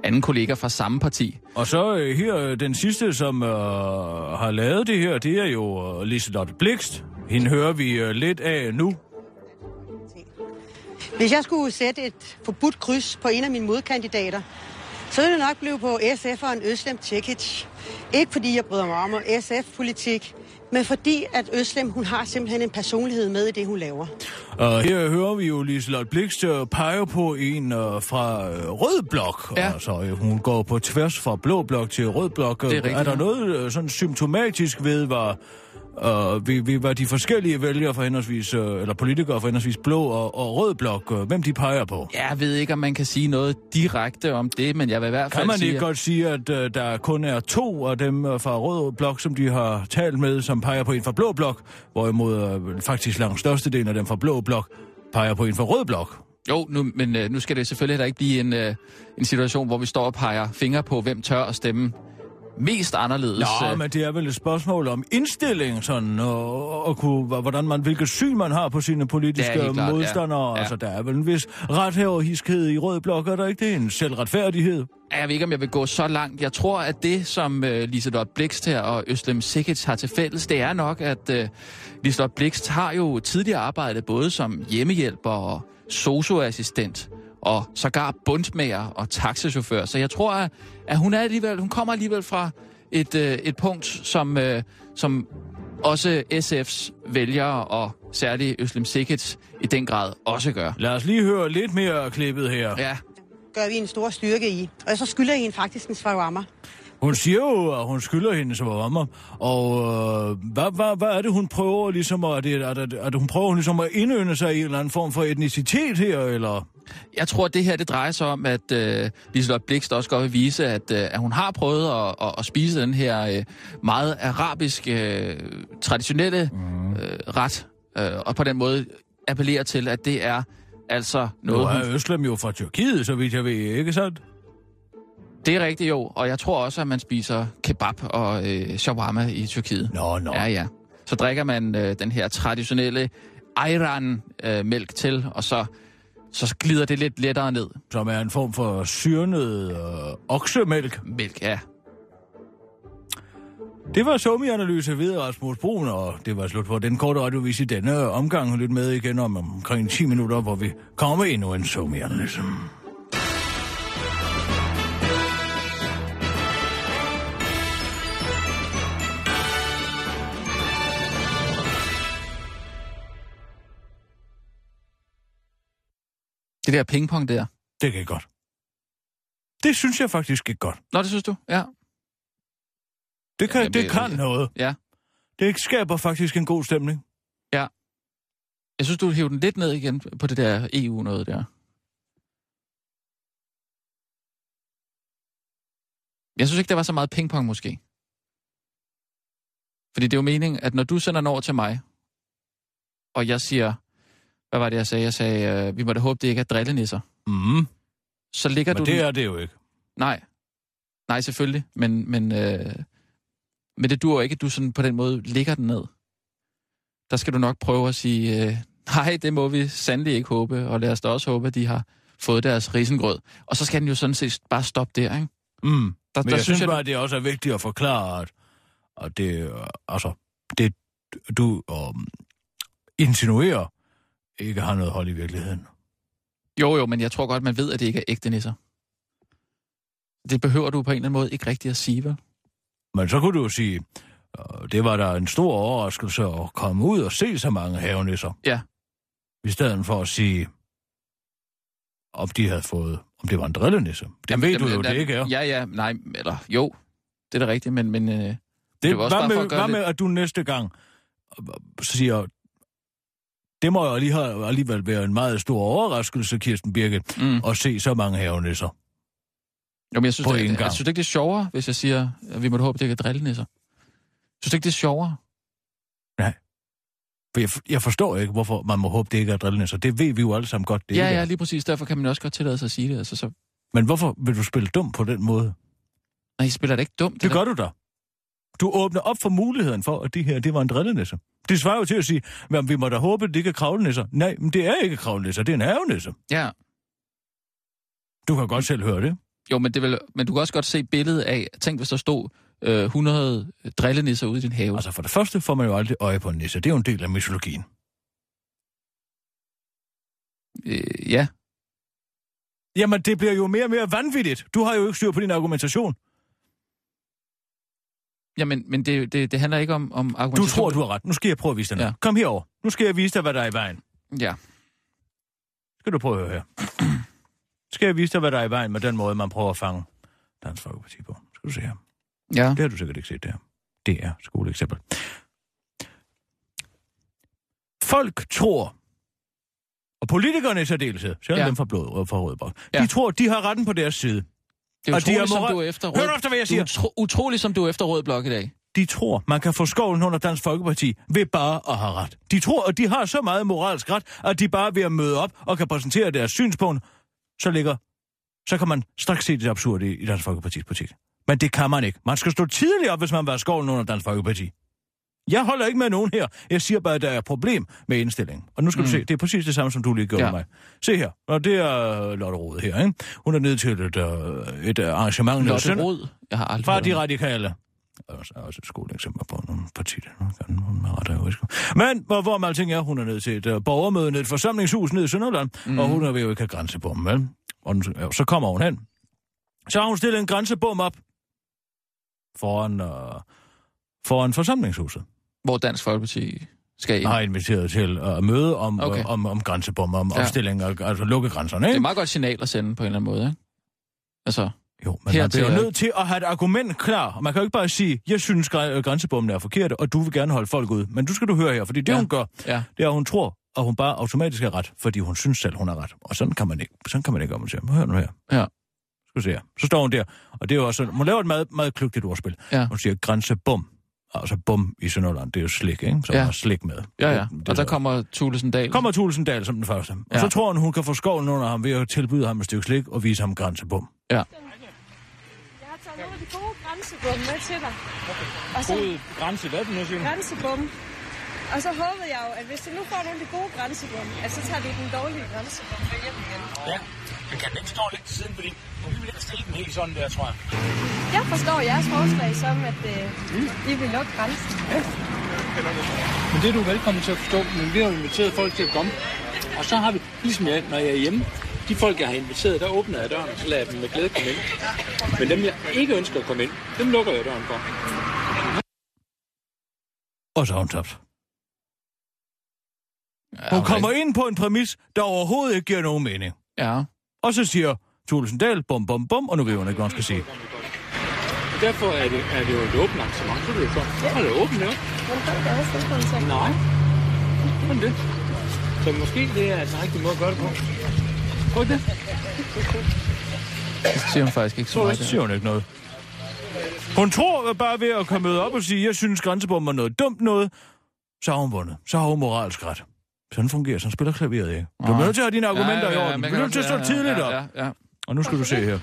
anden kollega fra samme parti. Og så øh, her, øh, den sidste, som øh, har lavet det her, det er jo øh, Liselotte Blikst. Hende hører vi øh, lidt af nu. Hvis jeg skulle sætte et forbudt kryds på en af mine modkandidater, så ville det nok blive på SF'eren Øslem Tjekic. Ikke fordi jeg bryder mig om SF-politik, men fordi at Øslem, hun har simpelthen en personlighed med i det, hun laver. Og her hører vi jo Liselotte Blikst øh, pege på en øh, fra øh, Rød Blok. Ja. Altså, øh, hun går på tværs fra Blå Blok til Rød Blok. Det er rigtigt, er der ja. noget øh, sådan symptomatisk ved, hvad, øh, ved, ved, hvad de forskellige vælgere for henholdsvis, øh, eller politikere for henholdsvis Blå og, og Rød Blok, øh, hvem de peger på? Jeg ved ikke, om man kan sige noget direkte om det, men jeg vil i hvert fald Kan man sige... ikke godt sige, at øh, der kun er to af dem fra Rød Blok, som de har talt med, som peger på en fra Blå Blok, hvorimod øh, faktisk langt størstedelen af dem fra Blå Blok peger på en fra Rød Blok? Jo, nu, men øh, nu skal det selvfølgelig heller ikke blive en, øh, en situation, hvor vi står og peger fingre på, hvem tør at stemme mest anderledes. Nå, øh. men det er vel et spørgsmål om indstilling, sådan, og, og kunne, hvordan man, hvilket syn man har på sine politiske klart, ja. modstandere. Ja. Altså, der er vel en vis rethaverhiskhed i Rød Blok, er der ikke det? En selvretfærdighed? Jeg ved ikke, om jeg vil gå så langt. Jeg tror, at det, som øh, Liselotte Blikst her og Øslem Sikic har til fælles, det er nok, at øh, Liselotte Blikst har jo tidligere arbejdet både som hjemmehjælper og socioassistent og sågar bundsmager og taxachauffør. Så jeg tror, at, at hun, er alligevel, hun kommer alligevel fra et, øh, et punkt, som, øh, som også SF's vælgere og særligt Øslem Sikic i den grad også gør. Lad os lige høre lidt mere klippet her. Ja, Gør vi en stor styrke i. Og så skylder jeg hende faktisk en shawarma. Hun siger jo, at hun skylder hende som rammer. Og øh, hvad, hvad, hvad er det, hun prøver ligesom at... Det, det, er det, hun prøver ligesom at indønde sig i en eller anden form for etnicitet her, eller... Jeg tror, at det her det drejer sig om, at øh, Liselotte Blikst også godt vil vise, at, øh, at hun har prøvet at, at, at spise den her øh, meget arabiske, øh, traditionelle øh, ret, øh, og på den måde appellere til, at det er altså Nu noget, er hun, Øslem jo fra Tyrkiet, så vidt jeg ved, ikke sandt? det er rigtigt jo, og jeg tror også, at man spiser kebab og øh, shawarma i Tyrkiet. Nå, nå. Ja, ja. Så drikker man øh, den her traditionelle ayran-mælk til, og så, så glider det lidt lettere ned. Som er en form for syrnet øh, oksemælk. Mælk, ja. Det var Somi-analyse ved Rasmus Brun, og det var slut for den korte radiovis i denne omgang. Lyt med igen om omkring 10 minutter, hvor vi kommer endnu en Somi-analyse. Det der pingpong der. Det kan godt. Det synes jeg faktisk er godt. Nå, det synes du? Ja. Det kan, Jamen, det det- kan noget. Ja. Det skaber faktisk en god stemning. Jeg synes, du hævde den lidt ned igen på det der EU-noget der. Jeg synes ikke, der var så meget pingpong måske. Fordi det er jo meningen, at når du sender den over til mig, og jeg siger, hvad var det, jeg sagde? Jeg sagde, øh, vi må da håbe, det ikke er drillenisser. Mm. Så ligger Men du det den- er det jo ikke. Nej. Nej, selvfølgelig. Men, men, øh, men det dur ikke, at du sådan på den måde ligger den ned. Der skal du nok prøve at sige, øh, nej, det må vi sandelig ikke håbe, og lad os da også håbe, at de har fået deres risengrød. Og så skal den jo sådan set bare stoppe der, ikke? Mm. Der, Men der jeg synes bare, at det også er vigtigt at forklare, at, at det, øh, altså, det, du um, insinuerer, ikke har noget hold i virkeligheden. Jo, jo, men jeg tror godt, man ved, at det ikke er ægte nisser. Det behøver du på en eller anden måde ikke rigtig at sige, vel? Men så kunne du jo sige, det var der en stor overraskelse at komme ud og se så mange havenisser. Ja. I stedet for at sige, om de havde fået, om det var en drillenisse. Det Jamen, ved du jo, det ikke er. Ja, ja, nej, eller jo, det er da rigtigt, men, men øh, Det, det var også hvad bare for med, at gøre hvad lidt- med, at du næste gang øh, siger, det må jo lige have, alligevel være en meget stor overraskelse, Kirsten Birgit, mm. at se så mange havenisser. Jo, men jeg synes, på det, én jeg, gang. jeg synes ikke, det er sjovere, hvis jeg siger, at vi må da håbe, det ikke er drillenisser. Synes du ikke, det er sjovere? For jeg, jeg forstår ikke, hvorfor man må håbe, det ikke er drillenæsser. Det ved vi jo alle sammen godt, det ja, ikke ja, er. lige præcis. Derfor kan man også godt tillade sig at sige det. Altså, så... Men hvorfor vil du spille dum på den måde? Nej, I spiller det ikke dumt. Det gør du da. Du åbner op for muligheden for, at det her, det var en drillenæsse. Det svarer jo til at sige, at vi må da håbe, at det ikke er kravlenæsser. Nej, men det er ikke kravlenæsser, det er en havenæsse. Ja. Du kan godt selv høre det. Jo, men, det vil, men du kan også godt se billedet af, tænk hvis der stod øh, 100 drillenisser ude i din have. Altså for det første får man jo aldrig øje på en nisse. Det er jo en del af mytologien. Øh, ja. Jamen, det bliver jo mere og mere vanvittigt. Du har jo ikke styr på din argumentation. Jamen, men det, det, det handler ikke om, om Du argumentation. tror, du har ret. Nu skal jeg prøve at vise dig noget. Ja. Kom herover. Nu skal jeg vise dig, hvad der er i vejen. Ja. Skal du prøve at høre her. Skal jeg vise dig, hvad der er i vejen med den måde, man prøver at fange Dansk Folkeparti på? Skal du se her. Ja. Det har du sikkert ikke set der. Det er skoleeksempel. Folk tror, og politikerne i særdeleshed, selv Ja. dem fra, blod, fra Rød Blok, Ja. de tror, de har retten på deres side. Det er de utroligt, er som du er efter Hør rød... nu efter, hvad jeg er siger. utro, utroligt, som du er efter rød blok i dag. De tror, man kan få skovlen under Dansk Folkeparti ved bare at have ret. De tror, at de har så meget moralsk ret, at de bare ved at møde op og kan præsentere deres synspunkt, så ligger, så kan man straks se det absurde i, Dansk Folkepartis politik. Men det kan man ikke. Man skal stå tidligt op, hvis man vil have skovlen under Dansk Folkeparti. Jeg holder ikke med nogen her. Jeg siger bare, at der er et problem med indstillingen. Og nu skal mm. du se, det er præcis det samme, som du lige gjorde Ja. med mig. Se her, og det er Lotte Rode her, ikke? Hun er nede til et, uh, et uh, arrangement. nede Lotte Sønder- Rod. Jeg har aldrig fra de radikale. Og så er også et skoleeksempel på nogle partier. er. Men hvor, hvor med alting er, hun er ned til et uh, borgermøde, ned i et forsamlingshus nede i Sønderland, mm. og hun er ved jo ikke have grænsebom, vel? Og så kommer hun hen. Så har hun stillet en grænsebom op foran, uh, foran forsamlingshuset. Hvor Dansk Folkeparti skal ind. Har inviteret til at møde om, Okay. uh, om, om grænsebom, om Ja. opstilling, og, altså lukke grænserne, Det er ikke? et meget godt signal at sende på en eller anden måde, ikke? Altså, Jo, men man bliver til- jo nødt til at have et argument klar. Og Man kan jo ikke bare sige, jeg synes, græ- grænsebommen er forkert, og du vil gerne holde folk ud. Men du skal du høre her, fordi det Ja. hun gør, ja. det er, at hun tror, at hun bare automatisk er ret, fordi hun synes selv, hun er ret. Og sådan kan man ikke, sådan kan man ikke argumentere. Hør nu her. Ja. Skal se her. Så står hun der, og det er jo også, hun laver et meget, meget kløgtigt ordspil. Ja. Hun siger grænsebom. Altså bum i Sønderland, det er jo slik, ikke? Så Ja. har slik med. Ja, ja. Det- det Og der så- kommer Thulesen Dahl. Kommer Tulsendal som den første. Og Ja. så tror hun, hun kan få skoven under ham ved at tilbyde ham et stykke slik og vise ham grænsebom. Ja. Jeg har taget nogle af de gode grænsebom med til dig. Og så grænse, hvad er det nu, siger grænsebom. Og så håbede jeg jo, at hvis du nu får nogle af de gode grænsebom, at så tager du den dårlige grænsebom med hjem igen. Ja, men kan den ikke stå lidt til siden, fordi vi vil ikke stille den helt sådan der, tror jeg. Jeg forstår jeres forslag som, at øh, I vil lukke grænsen. Men det er du velkommen til at forstå, men vi har jo inviteret folk til at komme. Og så har vi, ligesom jeg, når jeg er hjemme, de folk, jeg har inviteret, der åbner jeg døren, og så lader jeg dem med glæde komme ind. Men dem, jeg ikke ønsker at komme ind, dem lukker jeg døren for. Og så har hun tabt. Ja, Hun kommer ind på en præmis, der overhovedet ikke giver nogen mening. Ja. Og så siger Thulesen Dahl, bum, bum, bum, og nu ved hun ikke, hvad hun skal sige. Derfor er det, er det jo et åbent arrangement, så er det jo så. Så er det åbent, ja. Men er. Nej. Sådan det. Så måske det er den rigtige måde at gøre det på. Prøv det. Det siger hun faktisk ikke så meget. Så siger hun ikke noget. Hun tror bare ved at komme op og sige, jeg synes grænsebomben er noget dumt noget, så har hun vundet. Så har hun moralsk ret. Sådan fungerer, sådan spiller klaveret, ikke? Du er nødt til at have dine argumenter i orden. men Du er nødt til at stå ja, tidligt ja, op. Ja, ja. Og nu skal du se her.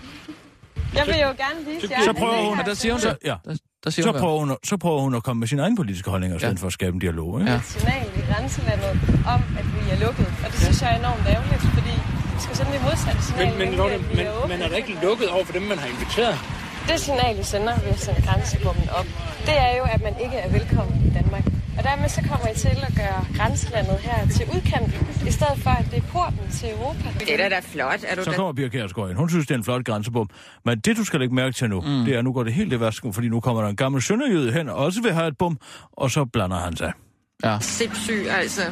Jeg vil jo gerne vise jer. Så prøver hun, det der siger hun så, ja, Der, der siger så prøver, hun, så prøver hun at komme med sine egne politiske holdninger, i stedet Ja. for at skabe en dialog. Ikke? Ja. et signal i grænselandet om, at vi er lukket. Og det synes jeg er enormt ærgerligt, fordi vi skal sende det modsatte signal. Men, men, Lotte, vi men, er er der ikke lukket over for dem, man har inviteret? Det signal, vi sender ved at sende grænsebommen op, det er jo, at man ikke er velkommen i Danmark. Og dermed så kommer I til at gøre grænselandet her til udkanten, i stedet for, at det er porten til Europa. Det er da da flot. Er du Så da... kommer Pia Kjærsgaard ind. Hun synes, det er en flot grænsebom. Men det, du skal lægge mærke til nu, mm. det er, nu går det helt i vasken, fordi nu kommer der en gammel sønderjyde hen, og også vil have et bum, og så blander han sig. Ja. Sindssyg, altså.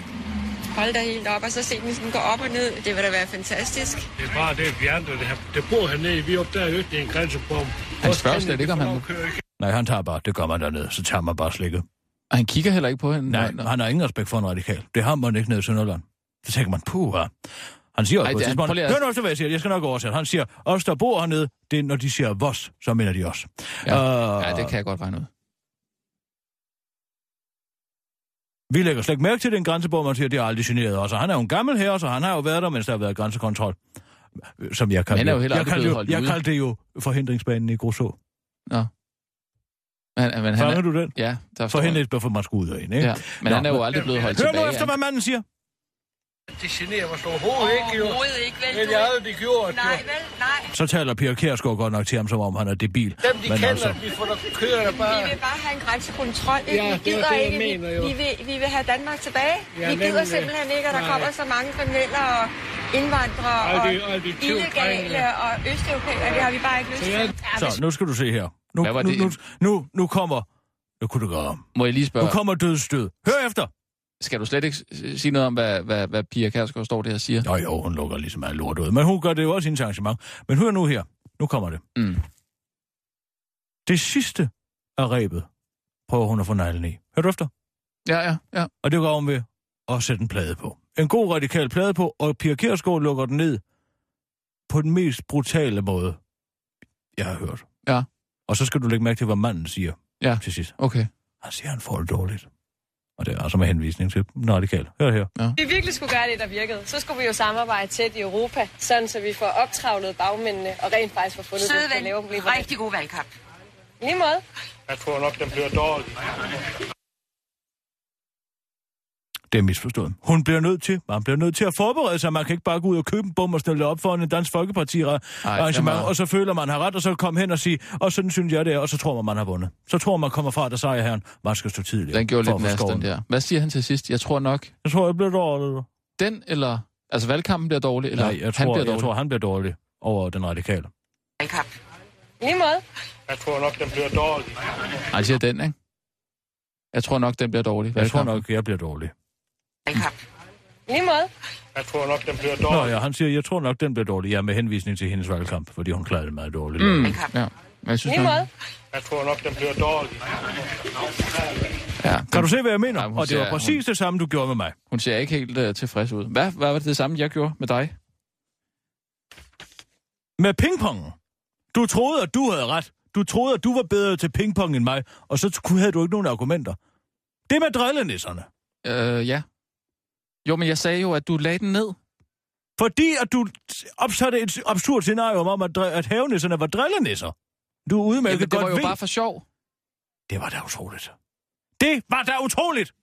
Hold da helt op, og så se den sådan gå op og ned. Det vil da være fantastisk. Det er bare det, vi andre, der, der bor hernede. Vi opdager jo ikke, det er en grænsebom. Han spørger slet ikke, om han... Nej, han tager bare, det gør man dernede, så tager man bare slikket. Og han kigger heller ikke på hende. Nej, han har ingen respekt for en radikal. Det har man ikke nede i Sønderland. Så tænker man, puh, Han siger også Ej, på et tidspunkt, hør nu efter, hvad jeg siger, jeg skal nok oversætte. Han siger, os der bor hernede, det er, når de siger vos, så mener de os. Ja, Øh, ja, det kan jeg godt regne ud. Vi lægger slet ikke mærke til den grænsebom, man siger, det har aldrig generet os. Og han er jo en gammel herre, så han har jo været der, mens der har været grænsekontrol. Som jeg kaldte Men er jo heller jeg kaldte, jo, jeg kaldte det jo forhindringsbanen i Grosso. Nå. Men, men han Fanger er, du den? Ja, der forstår jeg. Forhindringsbanen, for man skulle ud af en, ikke? Ja, men Nå, han er jo aldrig blevet holdt Hør tilbage. nu efter, hvad manden siger. Det generer mig så overhovedet ikke, jo. Overhovedet ikke, vel? Det har jeg aldrig gjort, Nej, jo. vel? Nej. Så taler Pia Kjærsgaard godt nok til ham, som om han er debil. Dem, de Men kender, altså, vi får da kører der bare... Vi vil bare have en grænsekontrol. Ikke? Ja, vi det er gider det, ikke. mener, vi, jo. vi, vil, vi vil have Danmark tilbage. Ja, vi gider nemlig. simpelthen ikke, at der Nej. kommer så mange kriminelle og indvandrere og de- de illegale og østeuropæere. Det har vi bare ikke lyst til. så nu skal du se her. Nu, Hvad var nu, det? nu, nu, nu kommer... Nu kunne det gå om. Må jeg lige Nu spørge, kommer dødsstød. Hør efter! skal du slet ikke sige noget om, hvad, hvad, hvad Pia Kærsgaard står der og siger? Nå jo, hun lukker ligesom alt lort ud. Men hun gør det jo også i arrangement. Men hør nu her. Nu kommer det. Mm. Det sidste af rebet prøver hun at få neglen i. Hør du efter? Ja, ja, ja. Og det går om ved at sætte en plade på. En god radikal plade på, og Pia Kjærsgaard lukker den ned på den mest brutale måde, jeg har hørt. Ja. Og så skal du lægge mærke til, hvad manden siger Ja. til sidst. Okay. Han siger, han får det dårligt. Og det er altså med henvisning til den radikale. Hør her. Vi virkelig skulle gøre det, der virkede. Så skulle vi jo samarbejde tæt i Europa, sådan så vi får optravlet bagmændene og rent faktisk får fundet Søde det, der laver problemer. rigtig god valgkamp. I Lige måde. Jeg tror nok, den bliver dårlig. Det er misforstået. Hun bliver nødt til, man bliver nødt til at forberede sig. Man kan ikke bare gå ud og købe en bum og stille op for en Dansk Folkeparti arrangement, det er og så føler man har ret, og så komme hen og sige, og sådan synes jeg det er, og så tror man, man har vundet. Så tror man kommer fra, der sejr herren, man skal stå tidligt. Den gjorde for lidt næst, den der. Hvad siger han til sidst? Jeg tror nok, Jeg tror, jeg bliver dårlig. den eller... Altså valgkampen bliver dårlig, eller Nej, jeg han tror, bliver jeg dårlig? tror, han bliver dårlig over den radikale. Valgkamp. Lige måde. Jeg tror nok, den bliver dårlig. Nej, han siger den, ikke? Jeg tror nok, den bliver dårlig. Jeg tror valgkampen. nok, jeg bliver dårlig. Valgkamp. I Lige måde. Jeg tror nok, den bliver Nå dårlig. ja, han siger, jeg tror nok, den bliver dårlig. Ja, med henvisning til hendes valgkamp, fordi hun klarede det meget dårligt. Mm, Valgkamp. ja. Men jeg synes Lige nok... måde. Jeg tror nok, den bliver dårlig. Ja, Kan du se, hvad jeg mener? Nej, hun og det var siger- præcis det samme, du gjorde med mig. Hun ser ikke helt uh, tilfreds ud. Hvad, hvad var det det samme, jeg gjorde med dig? Med pingpongen. Du troede, at du havde ret. Du troede, at du var bedre til pingpong end mig, og så kunne- havde du ikke nogen argumenter. Det med drillenisserne. Øh, ja. Jo, men jeg sagde jo, at du lagde den ned. Fordi at du opsatte et absurd scenario om, at, at havenisserne var drillenisser. Du udmærket Jamen, det godt var jo ved. bare for sjov. Det var da utroligt. Det var da utroligt!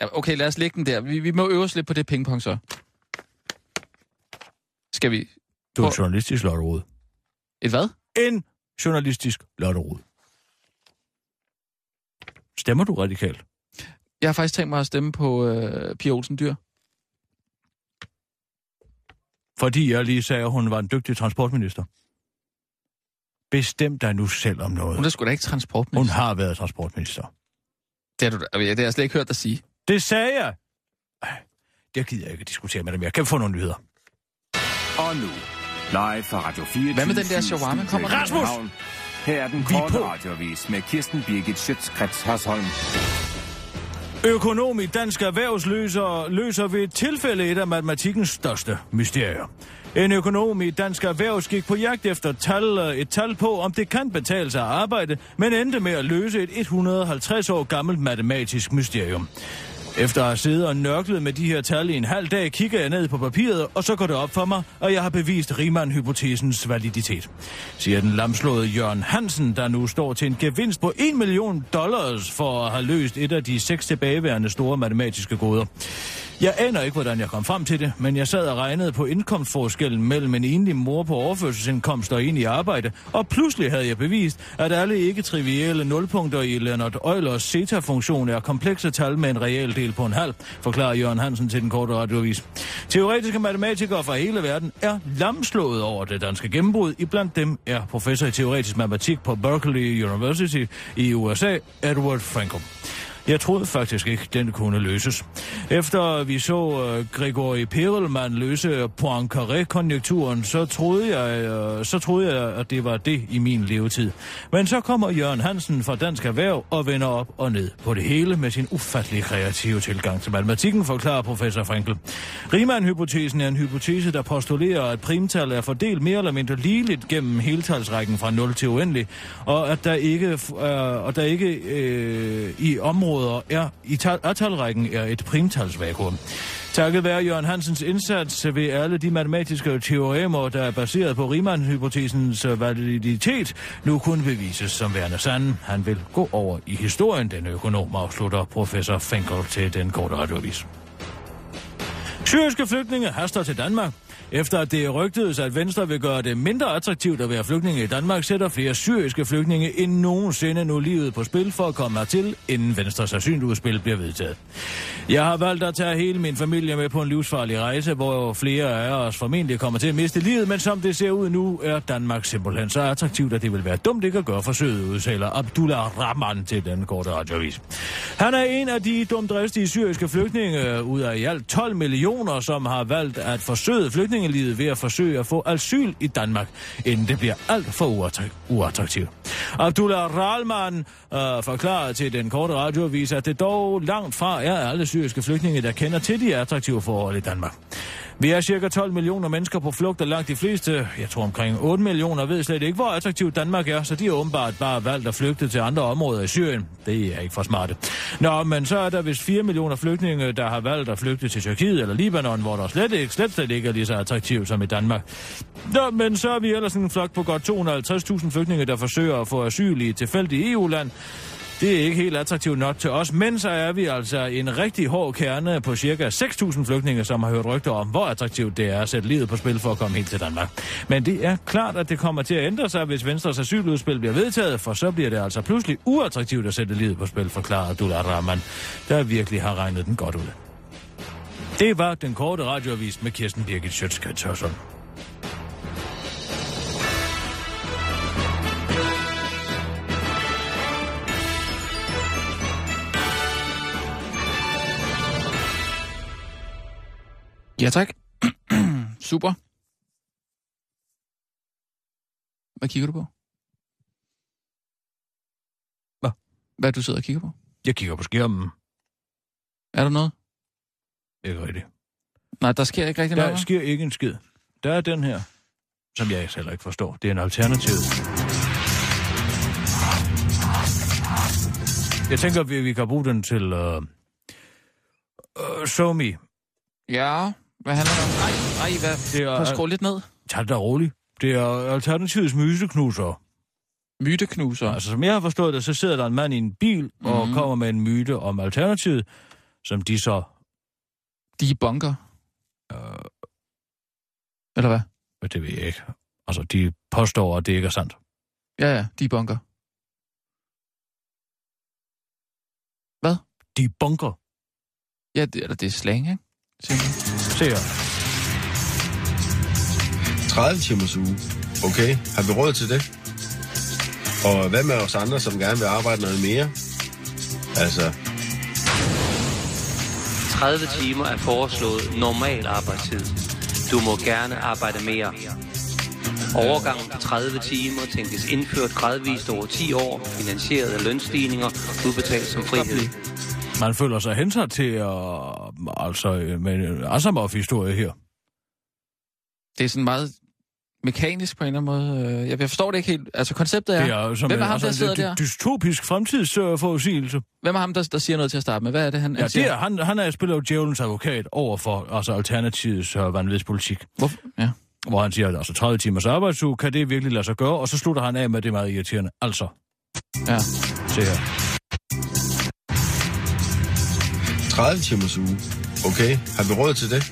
Ja, okay, lad os lægge den der. Vi, vi må øve os lidt på det pingpong så. Skal vi... Du er en journalistisk lotterod. Et hvad? En journalistisk lotterod. Stemmer du radikalt? Jeg har faktisk tænkt mig at stemme på øh, Pia Olsen Dyr. Fordi jeg lige sagde, at hun var en dygtig transportminister. Bestem dig nu selv om noget. Hun er sgu da ikke Hun transportminister. har været transportminister. Det har, du, det har jeg slet ikke hørt dig sige. Det sagde jeg. Det gider jeg ikke at diskutere med dem. Jeg kan få nogle nyheder. Og nu, live fra Radio 4. Hvad med den der shawarma? Kommer? Rasmus! Her er den Vi korte på. radiovis med Kirsten Birgit Schøtzgrads Hasholm. Økonom i Dansk Erhvervsløser løser, ved et tilfælde et af matematikkens største mysterier. En økonom i Dansk Erhvervs gik på jagt efter tal, øh, et tal på, om det kan betale sig at arbejde, men endte med at løse et 150 år gammelt matematisk mysterium. Efter at have siddet og nørklet med de her tal i en halv dag, kigger jeg ned på papiret, og så går det op for mig, at jeg har bevist Riemann-hypotesens validitet. Siger den lamslåede Jørgen Hansen, der nu står til en gevinst på 1 million dollars for at have løst et af de seks tilbageværende store matematiske gåder. Jeg aner ikke, hvordan jeg kom frem til det, men jeg sad og regnede på indkomstforskellen mellem en enlig mor på overførselsindkomst og en i arbejde, og pludselig havde jeg bevist, at alle ikke-trivielle nulpunkter i Leonard Eulers zeta-funktion er komplekse tal med en reel del på en halv, forklarer Jørgen Hansen til den korte radioavis. Teoretiske matematikere fra hele verden er lamslået over det danske gennembrud. Iblandt dem er professor i teoretisk matematik på Berkeley University i USA, Edward Frankel. Jeg troede faktisk ikke, den kunne løses. Efter vi så øh, uh, Gregory Perelman løse Poincaré-konjunkturen, så troede jeg, uh, så troede jeg, at det var det i min levetid. Men så kommer Jørgen Hansen fra Dansk Erhverv og vender op og ned på det hele med sin ufattelig kreative tilgang til matematikken, forklarer professor Frankel. Riemann-hypotesen er en hypotese, der postulerer, at primtal er fordelt mere eller mindre ligeligt gennem heltalsrækken fra 0 til uendelig, og at der ikke, uh, og der ikke uh, i området områder er i tal- er talrækken er et primtalsvakuum. Takket være Jørgen Hansens indsats ved alle de matematiske teoremer, der er baseret på Riemann-hypotesens validitet, nu kun bevises som værende sande. Han vil gå over i historien, den økonom afslutter professor Finkel til den korte radiovis. Syriske flygtninge haster til Danmark. Efter at det rygtedes, at Venstre vil gøre det mindre attraktivt at være flygtninge i Danmark, sætter flere syriske flygtninge end nogensinde nu livet på spil for at komme hertil, inden Venstres asyludspil bliver vedtaget. Jeg har valgt at tage hele min familie med på en livsfarlig rejse, hvor flere af os formentlig kommer til at miste livet, men som det ser ud nu, er Danmark simpelthen så attraktivt, at det vil være dumt ikke at gøre forsøget, udtaler Abdullah Rahman til den korte radiovis. Han er en af de dumdristige syriske flygtninge ud af i alt 12 millioner, som har valgt at forsøge flygtningelivet ved at forsøge at få asyl i Danmark, inden det bliver alt for uattraktivt. Abdullah Rahman øh, forklarer til den korte radioavis, at det dog langt fra er alle syriske flygtninge, der kender til de attraktive forhold i Danmark. Vi er cirka 12 millioner mennesker på flugt, og langt de fleste, jeg tror omkring 8 millioner, ved slet ikke, hvor attraktivt Danmark er, så de har åbenbart bare valgt at flygte til andre områder i Syrien. Det er ikke for smarte. Nå, men så er der vist 4 millioner flygtninge, der har valgt at flygte til Tyrkiet eller Libanon, hvor der slet ikke, slet, slet ikke er lige så attraktivt som i Danmark. Nå, men så er vi ellers en flok på godt 250.000 flygtninge, der forsøger at få asyl i et tilfældigt EU-land. Det er ikke helt attraktivt nok til os, men så er vi altså en rigtig hård kerne på cirka 6.000 flygtninge, som har hørt rygter om, hvor attraktivt det er at sætte livet på spil for at komme helt til Danmark. Men det er klart, at det kommer til at ændre sig, hvis Venstres asyludspil bliver vedtaget, for så bliver det altså pludselig uattraktivt at sætte livet på spil, forklarer Abdullah Rahman, der virkelig har regnet den godt ud. Det var den korte radioavis med Kirsten Birgit Sjøtskrets Ja, tak. Super. Hvad kigger du på? Hvad? Hvad du sidder og kigger på? Jeg kigger på skærmen. Er der noget? Ikke rigtigt. Nej, der sker ikke rigtig Der noget. hva'? sker ikke en skid. Der er den her, som jeg heller ikke forstår. Det er en alternativ. Jeg tænker, vi, vi kan bruge den til uh, uh, SoMe. Ja, hvad handler det om? Nej, nej, hvad? Det er, at skrue lidt ned. Tag det da roligt. Det er Alternativets myteknuser. Myteknuser? Altså, som jeg har forstået det, så sidder der en mand i en bil mm. og Mhm. kommer med en myte om Alternativet, som de så... De bunker? Øh, Eller hvad? Men det ved jeg ikke. Altså, de påstår, at det ikke er sandt. Ja, ja, de bunker. Hvad? De bunker. Ja, det, eller det er slang, ikke? Se her. 30 timers uge. Okay, har vi råd til det? Og hvad med os andre, som gerne vil arbejde noget mere? Altså, 30 timer er foreslået normal arbejdstid. Du må gerne arbejde mere. Overgangen til 30 timer tænkes indført gradvist over 10 år, finansieret af lønstigninger, udbetalt som frihed. Man føler sig hensat til at... Altså, med en Asamov-historie her. Det er sådan meget mekanisk på en eller anden måde. Øh, Jeg, forstår det ikke helt. Altså, konceptet er... Det er som hvem er en- ham, altså, der sidder der? Dystopisk fremtidsforudsigelse. Hvem er ham, der, der siger noget til at starte med? Hvad er det, han, Ja, han det siger? er, han, han er spiller jo djævelens advokat over for altså Alternativets øh, vanvidspolitik. Hvorfor? Ja. Hvor han siger, at altså 30 timers arbejdsuge, kan det virkelig lade sig gøre? Og så slutter han af med, det meget irriterende. Altså. Ja. Se her. 30 timers uge. Okay, har vi råd til det?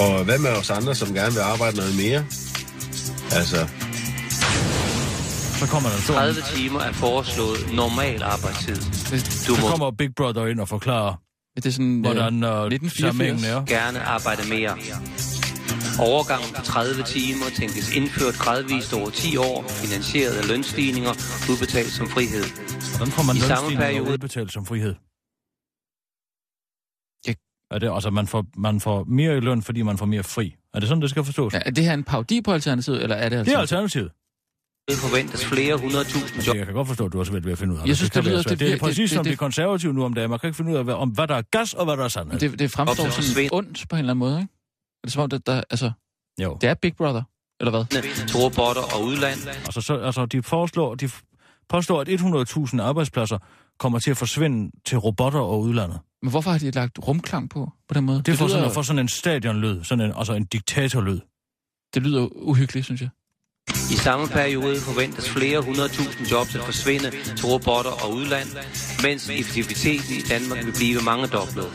Og hvad med os andre, som gerne vil arbejde noget mere? Altså, Så kommer der stor... 30 timer er foreslået normal arbejdstid. Du så må kommer Big Brother ind og forklarer, det er sådan, hvordan øh, sammenhængen er. gerne arbejde mere. Overgangen til 30 timer tænkes indført gradvist over 10 år, finansieret af lønstigninger, udbetalt som frihed. Hvordan får man I samme periode udbetalt som frihed? Er det, altså, man får, man får mere i løn, fordi man får mere fri. Er det sådan, det skal forstås? Ja, er det her en parodi på Alternativet, eller er det Det er Alternativet? alternativet. forventes flere hundredtusind job. Jeg kan godt forstå, at du har svært ved at finde ud af Jeg synes, kan det lyder- det det er præcis det- som det- de konservative nu om dagen. Man kan ikke finde ud af, hvad, om, hvad der er gas og hvad der er sandhed. Det, det fremstår Svend. ondt på en eller anden måde, ikke? Er det som om, det, der, altså, Jo. det er Big Brother, eller hvad? til robotter og udland. Altså, så, altså de, foreslår, de påstår, at 100.000 arbejdspladser kommer til at forsvinde til robotter og udlandet. Men hvorfor har de lagt rumklang på, på den måde? Det, det får lyder, sådan at få sådan en stadionlyd, sådan en, altså en diktatorlyd. det lyder uhyggeligt, synes jeg. I samme periode forventes flere hundredtusind jobs at forsvinde til robotter og udland, mens effektiviteten i Danmark vil blive mange doblet.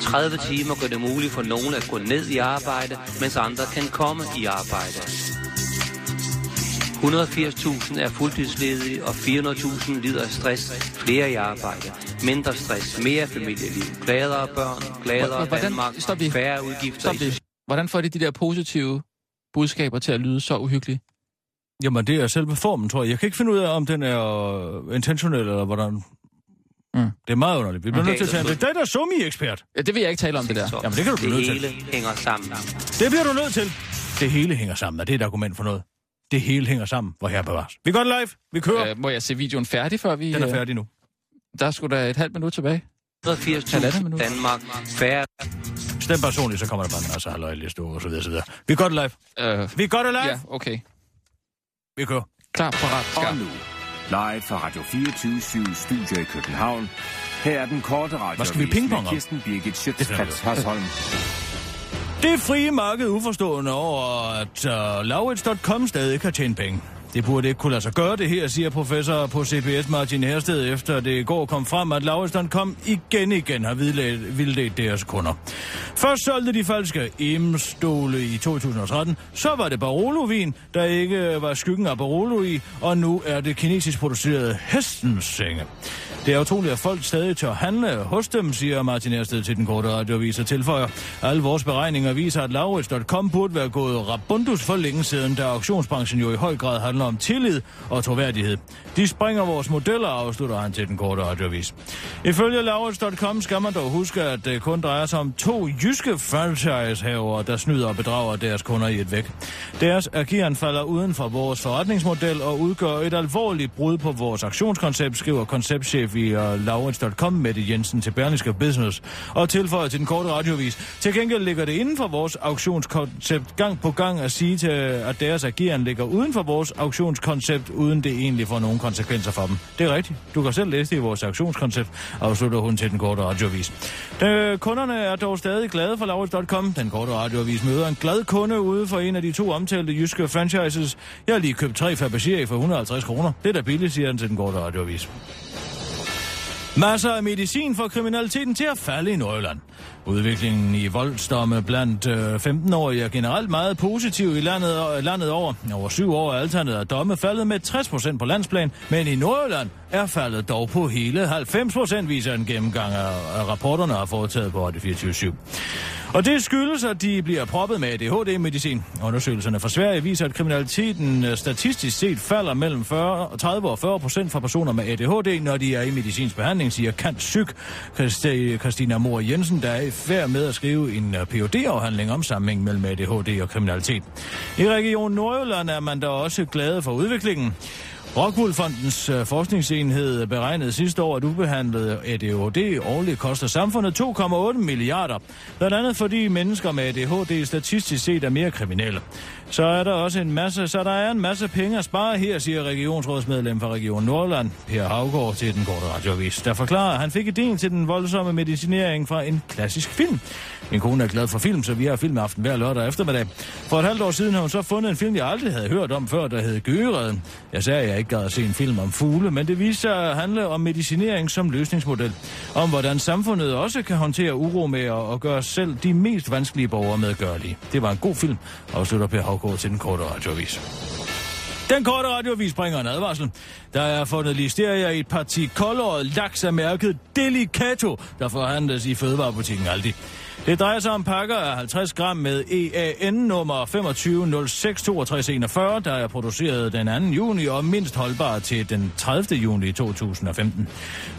30 timer gør det muligt for nogen at gå ned i arbejde, mens andre kan komme i arbejde. 180.000 er fuldtidsledige, og 400.000 lider af stress. Flere i arbejde. Mindre stress. Mere familieliv. Gladere børn. Gladere Hvordan- Danmark. stop lige. Færre udgifter. Stop lige. Hvordan får de de der positive budskaber til at lyde så uhyggelige? Jamen, det er selve formen, tror jeg. Jeg kan ikke finde ud af, om den er øh, intentionel, eller hvordan... Mm. Det er meget underligt. Vi bliver Okay, nødt til at tage... Det er der er summi-ekspert. Ja, det vil jeg ikke tale om, det der. Jamen, det kan du blive nødt Det til. hele hænger sammen. Det bliver du nødt til. Det hele hænger sammen. Er det et argument for noget? Det hele hænger sammen. Hvor her bevares. Vi går live. Vi kører. Øh, må jeg se videoen færdig, før vi... Den er øh, færdig nu. Der skulle der et halvt minut tilbage. 180.000 Danmark. Færre Stem personligt, så kommer der bare en masse halvøj liste og så videre, så videre. Vi går det live. Øh, Vi går det live. ja, okay. Vi kører. Klar, parat, Og skarp. nu, live fra Radio 24 Studio i København. Her er den korte radio. Hvad skal vi pingpong om? Kirsten Birgit Schøtzgrads. Hasholm. Det frie marked uforstående over, at øh, uh, Laurits.com stadig kan tjene penge. Det burde ikke kunne lade sig gøre det her, siger professor på CBS Martin Hersted, efter det i går kom frem, at Laurits.com igen igen har vildledt, vildledt deres kunder. Først solgte de falske emstole i 2013, så var det Barolo-vin, der ikke var skyggen af Barolo i, og nu er det kinesisk producerede hestens senge. Det er utroligt, at folk stadig tør handle hos dem, siger Martin Ersted til den korte radioavis og tilføjer. Alle vores beregninger viser, at Laurits.com burde være gået rabundus for længe siden, da auktionsbranchen jo i høj grad handler om tillid og troværdighed. De springer vores modeller, afslutter han til den korte radioavis. Ifølge Laurits.com skal man dog huske, at det kun drejer sig om to jyske franchisehaver, der snyder og bedrager deres kunder i et væk. Deres ageren falder uden for vores forretningsmodel og udgør et alvorligt brud på vores aktionskoncept, skriver konceptchef i uh, Laurits.com, Mette Jensen til Berlingske Business, og tilføjer til den korte radiovis. Til gengæld ligger det inden for vores auktionskoncept gang på gang at sige til, at deres ageren ligger uden for vores auktionskoncept, uden det egentlig får nogen konsekvenser for dem. Det er rigtigt. Du kan selv læse det i vores auktionskoncept, afslutter hun til den korte radioavis. De, kunderne er dog stadig glade for Laurits.com. Den korte radioavis møder en glad kunde ude for en af de to omtalte jyske franchises. Jeg har lige købt tre Fabergé for 150 kroner. Det er da billigt, siger han til den korte radioavis. Masser af medicin får kriminaliteten til at falde i Nordjylland. Udviklingen i voldsdomme blandt øh, 15-årige er generelt meget positiv i landet, øh, landet over. Over syv år er antallet af domme faldet med 60 procent på landsplan, men i Nordjylland er faldet dog på hele 90 procent, viser en gennemgang af, af rapporterne har foretaget på 24 og det skyldes, at de bliver proppet med ADHD-medicin. Undersøgelserne fra Sverige viser, at kriminaliteten øh, statistisk set falder mellem 40, 30 og 40 procent fra personer med ADHD, når de er i medicinsk behandling, siger Kant Syk, Christi- Christina Mor Jensen, der er færd med at skrive en øh, phd afhandling om sammenhæng mellem ADHD og kriminalitet. I Region Nordjylland er man da også glade for udviklingen. Rockwoolfondens øh, forskningsenhed beregnede sidste år, at ubehandlet ADHD årligt koster samfundet 2,8 milliarder. Blandt andet fordi mennesker med ADHD statistisk set er mere kriminelle. Så er der også en masse, så der er en masse penge at spare her, siger regionsrådsmedlem fra Region Nordland, Per Havgård, til den korte radiovis. Der forklarer, at han fik idéen til den voldsomme medicinering fra en klassisk film. Min kone er glad for film, så vi har filmaften hver lørdag eftermiddag. For et halvt år siden har hun så fundet en film, jeg aldrig havde hørt om før, der hed Gøreden. Jeg sagde, at jeg ikke gad at se en film om fugle, men det viser sig at handle om medicinering som løsningsmodel. Om hvordan samfundet også kan håndtere uro med og gøre selv de mest vanskelige borgere medgørlige. Det var en god film, afslutter Per Havgård til den korte radiovis. Den korte radiovis bringer en advarsel. Der er fundet listeria i et parti koldåret laks af mærket Delicato, der forhandles i fødevarebutikken Aldi. Det drejer sig om pakker af 50 gram med EAN nummer 25066241, der er produceret den 2. juni og mindst holdbar til den 30. juni 2015.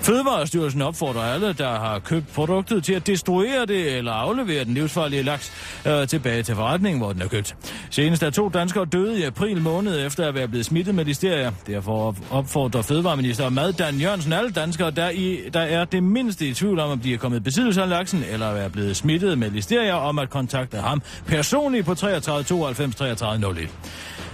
Fødevarestyrelsen opfordrer alle, der har købt produktet til at destruere det eller aflevere den livsfarlige laks øh, tilbage til forretningen, hvor den er købt. Senest er to danskere døde i april måned efter at være blevet smittet med listeria. Derfor opfordrer Fødevareminister Mad Dan Jørgensen alle danskere, der, i, der er det mindste i tvivl om, at de er kommet i besiddelse af laksen eller er blevet smittet smittede med listeria, om at kontakte ham personligt på 33 92 33 01.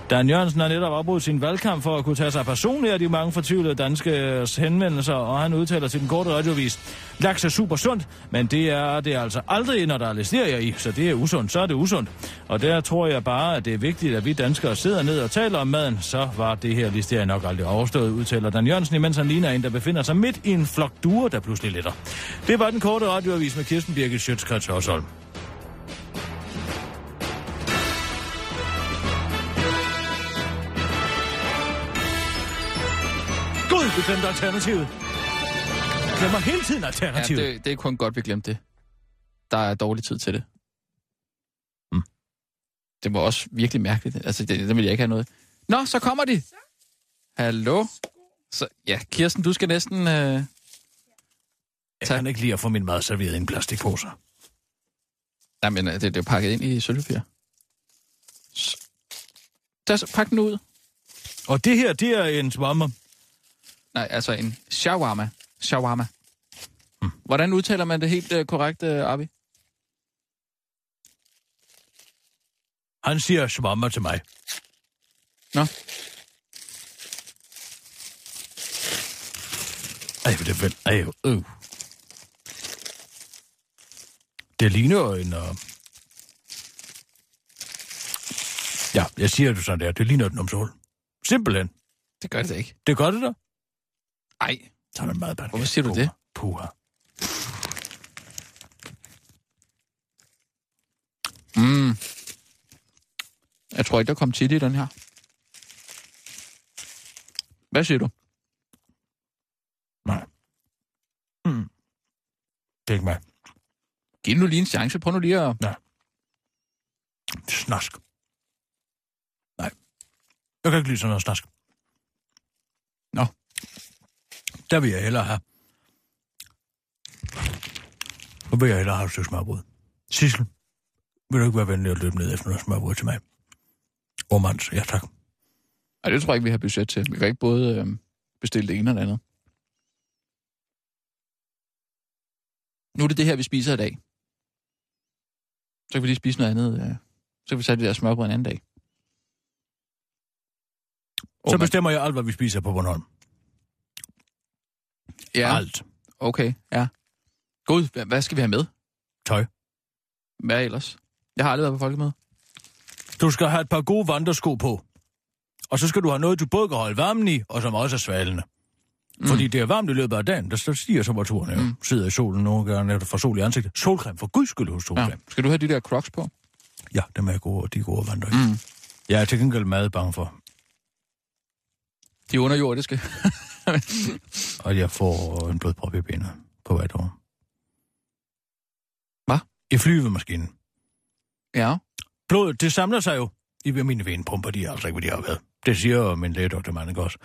Dan Jørgensen har netop afbrudt sin valgkamp for at kunne tage sig personligt af de mange fortvivlede danske henvendelser, og han udtaler til den korte radiovis, laks er super sundt, men det er det er altså aldrig, når der er listerier i, så det er usundt, så er det usundt. Og der tror jeg bare, at det er vigtigt, at vi danskere sidder ned og taler om maden, så var det her listeria nok aldrig overstået, udtaler Dan Jørgensen, imens han ligner en, der befinder sig midt i en flok duer, der pludselig letter. Det var den korte radioavis med Kirsten Birgit Schøtzgrads Hørsholm. Vi glemte alternativet. Jeg glemmer hele tiden Ja, alternativet. det, det er kun godt, vi glemte det. Der er dårlig tid til det. Mm. Det var også virkelig mærkeligt. Altså, det, det vil jeg ikke have noget. Nå, så kommer de. Hallo? Så, ja, Kirsten, du skal næsten... Øh... Jeg kan ikke lide at få min mad serveret i en plastikpose. Nej, men øh, det, det er pakket ind i sølvpapir. Så- pak den ud. Og det her, det er en shawarma. Nej, altså en shawarma. Shawarma. Mm. Hvordan udtaler man det helt øh, korrekt, øh, Abi? Han siger shawarma til mig. Nå. Ej, hvor det vel... Ej, øh. Det ligner en... Uh... Ja, jeg siger det sådan der. Det ligner et numsehul. Simpelthen. Det gør det ikke. Det gør det da. Ej. Så er det meget Hvorfor siger du det? Puha. Mm. Jeg tror ikke, der kom tit i den her. Hvad siger du? Nej. Mm. Det er ikke mig. Giv nu lige en chance. Prøv nu lige at... Nej. Snask. Nej. Jeg kan ikke lide sådan noget snask. Nå. Der vil jeg hellere have. Nu vil jeg hellere have et stykke smørbrød. Sissel, vil du ikke være venlig at løbe ned efter noget smørbrød til mig? Ormands, ja tak. Ej, det tror jeg ikke, vi har budget til. Vi kan ikke både øh, bestille det ene og det andet. Nu er det det her, vi spiser i dag. Så kan vi lige spise noget andet. Øh. Så kan vi tage det der smørbrød en anden dag. Så bestemmer jeg alt, hvad vi spiser på Bornholm. Ja. Alt. Okay, ja. Gud, hvad, skal vi have med? Tøj. Hvad ellers? Jeg har aldrig været på folkemøde. Du skal have et par gode vandresko på. Og så skal du have noget, du både kan holde varmen i, og som også er svalende. Mm. Fordi det er varmt i løbet af dagen, der stiger temperaturen jo. Mm. Sidder i solen nogle gange, efter får sol i ansigtet. Solcreme, for guds skyld hos solcreme. Ja. Skal du have de der crocs på? Ja, dem er gode, de er gode vandre. Mm. Jeg er til gengæld meget bange for, De er underjordiske. at jeg får en blodprop i benet på hvert år. Hvad? I flyvemaskinen. Ja. Blodet, det samler sig jo i mine venpumper, de er altså ikke, hvad de har været. Det siger min læge, Dr. Manning også.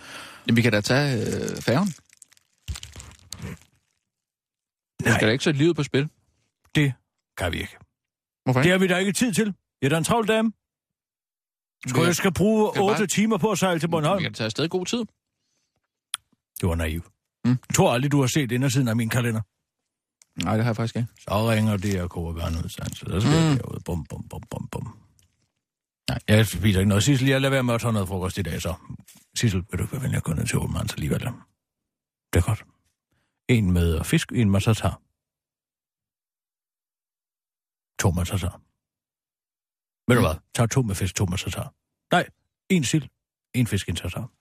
Jamen, vi kan da tage øh, færgen. Du skal da ikke sætte livet på spil. Det kan vi ikke. Hvorfor Det har vi da ikke tid til. Jeg er da en travl dame. Skal jeg skal bruge kan 8 bare- timer på at sejle til Bornholm? Vi kan tage afsted god tid. Du var naiv. Mm. Jeg tror aldrig, du har set indersiden af min kalender. Nej, det har jeg faktisk ikke. Så ringer DRK og noget sandt, så der skal Mm. jeg derude. Bum, bum, bum, bum, bum. Nej, jeg spiser ikke noget. Sissel, jeg lader være med at tage noget frokost i dag, så. Sissel, vil du være venlig at gå ned til Ålmands alligevel? Det er godt. En med fisk, en med tatar. To med tatar. Ved du hvad? Tag to med fisk, to med tartar. Nej, en sild, en fisk, en tartar.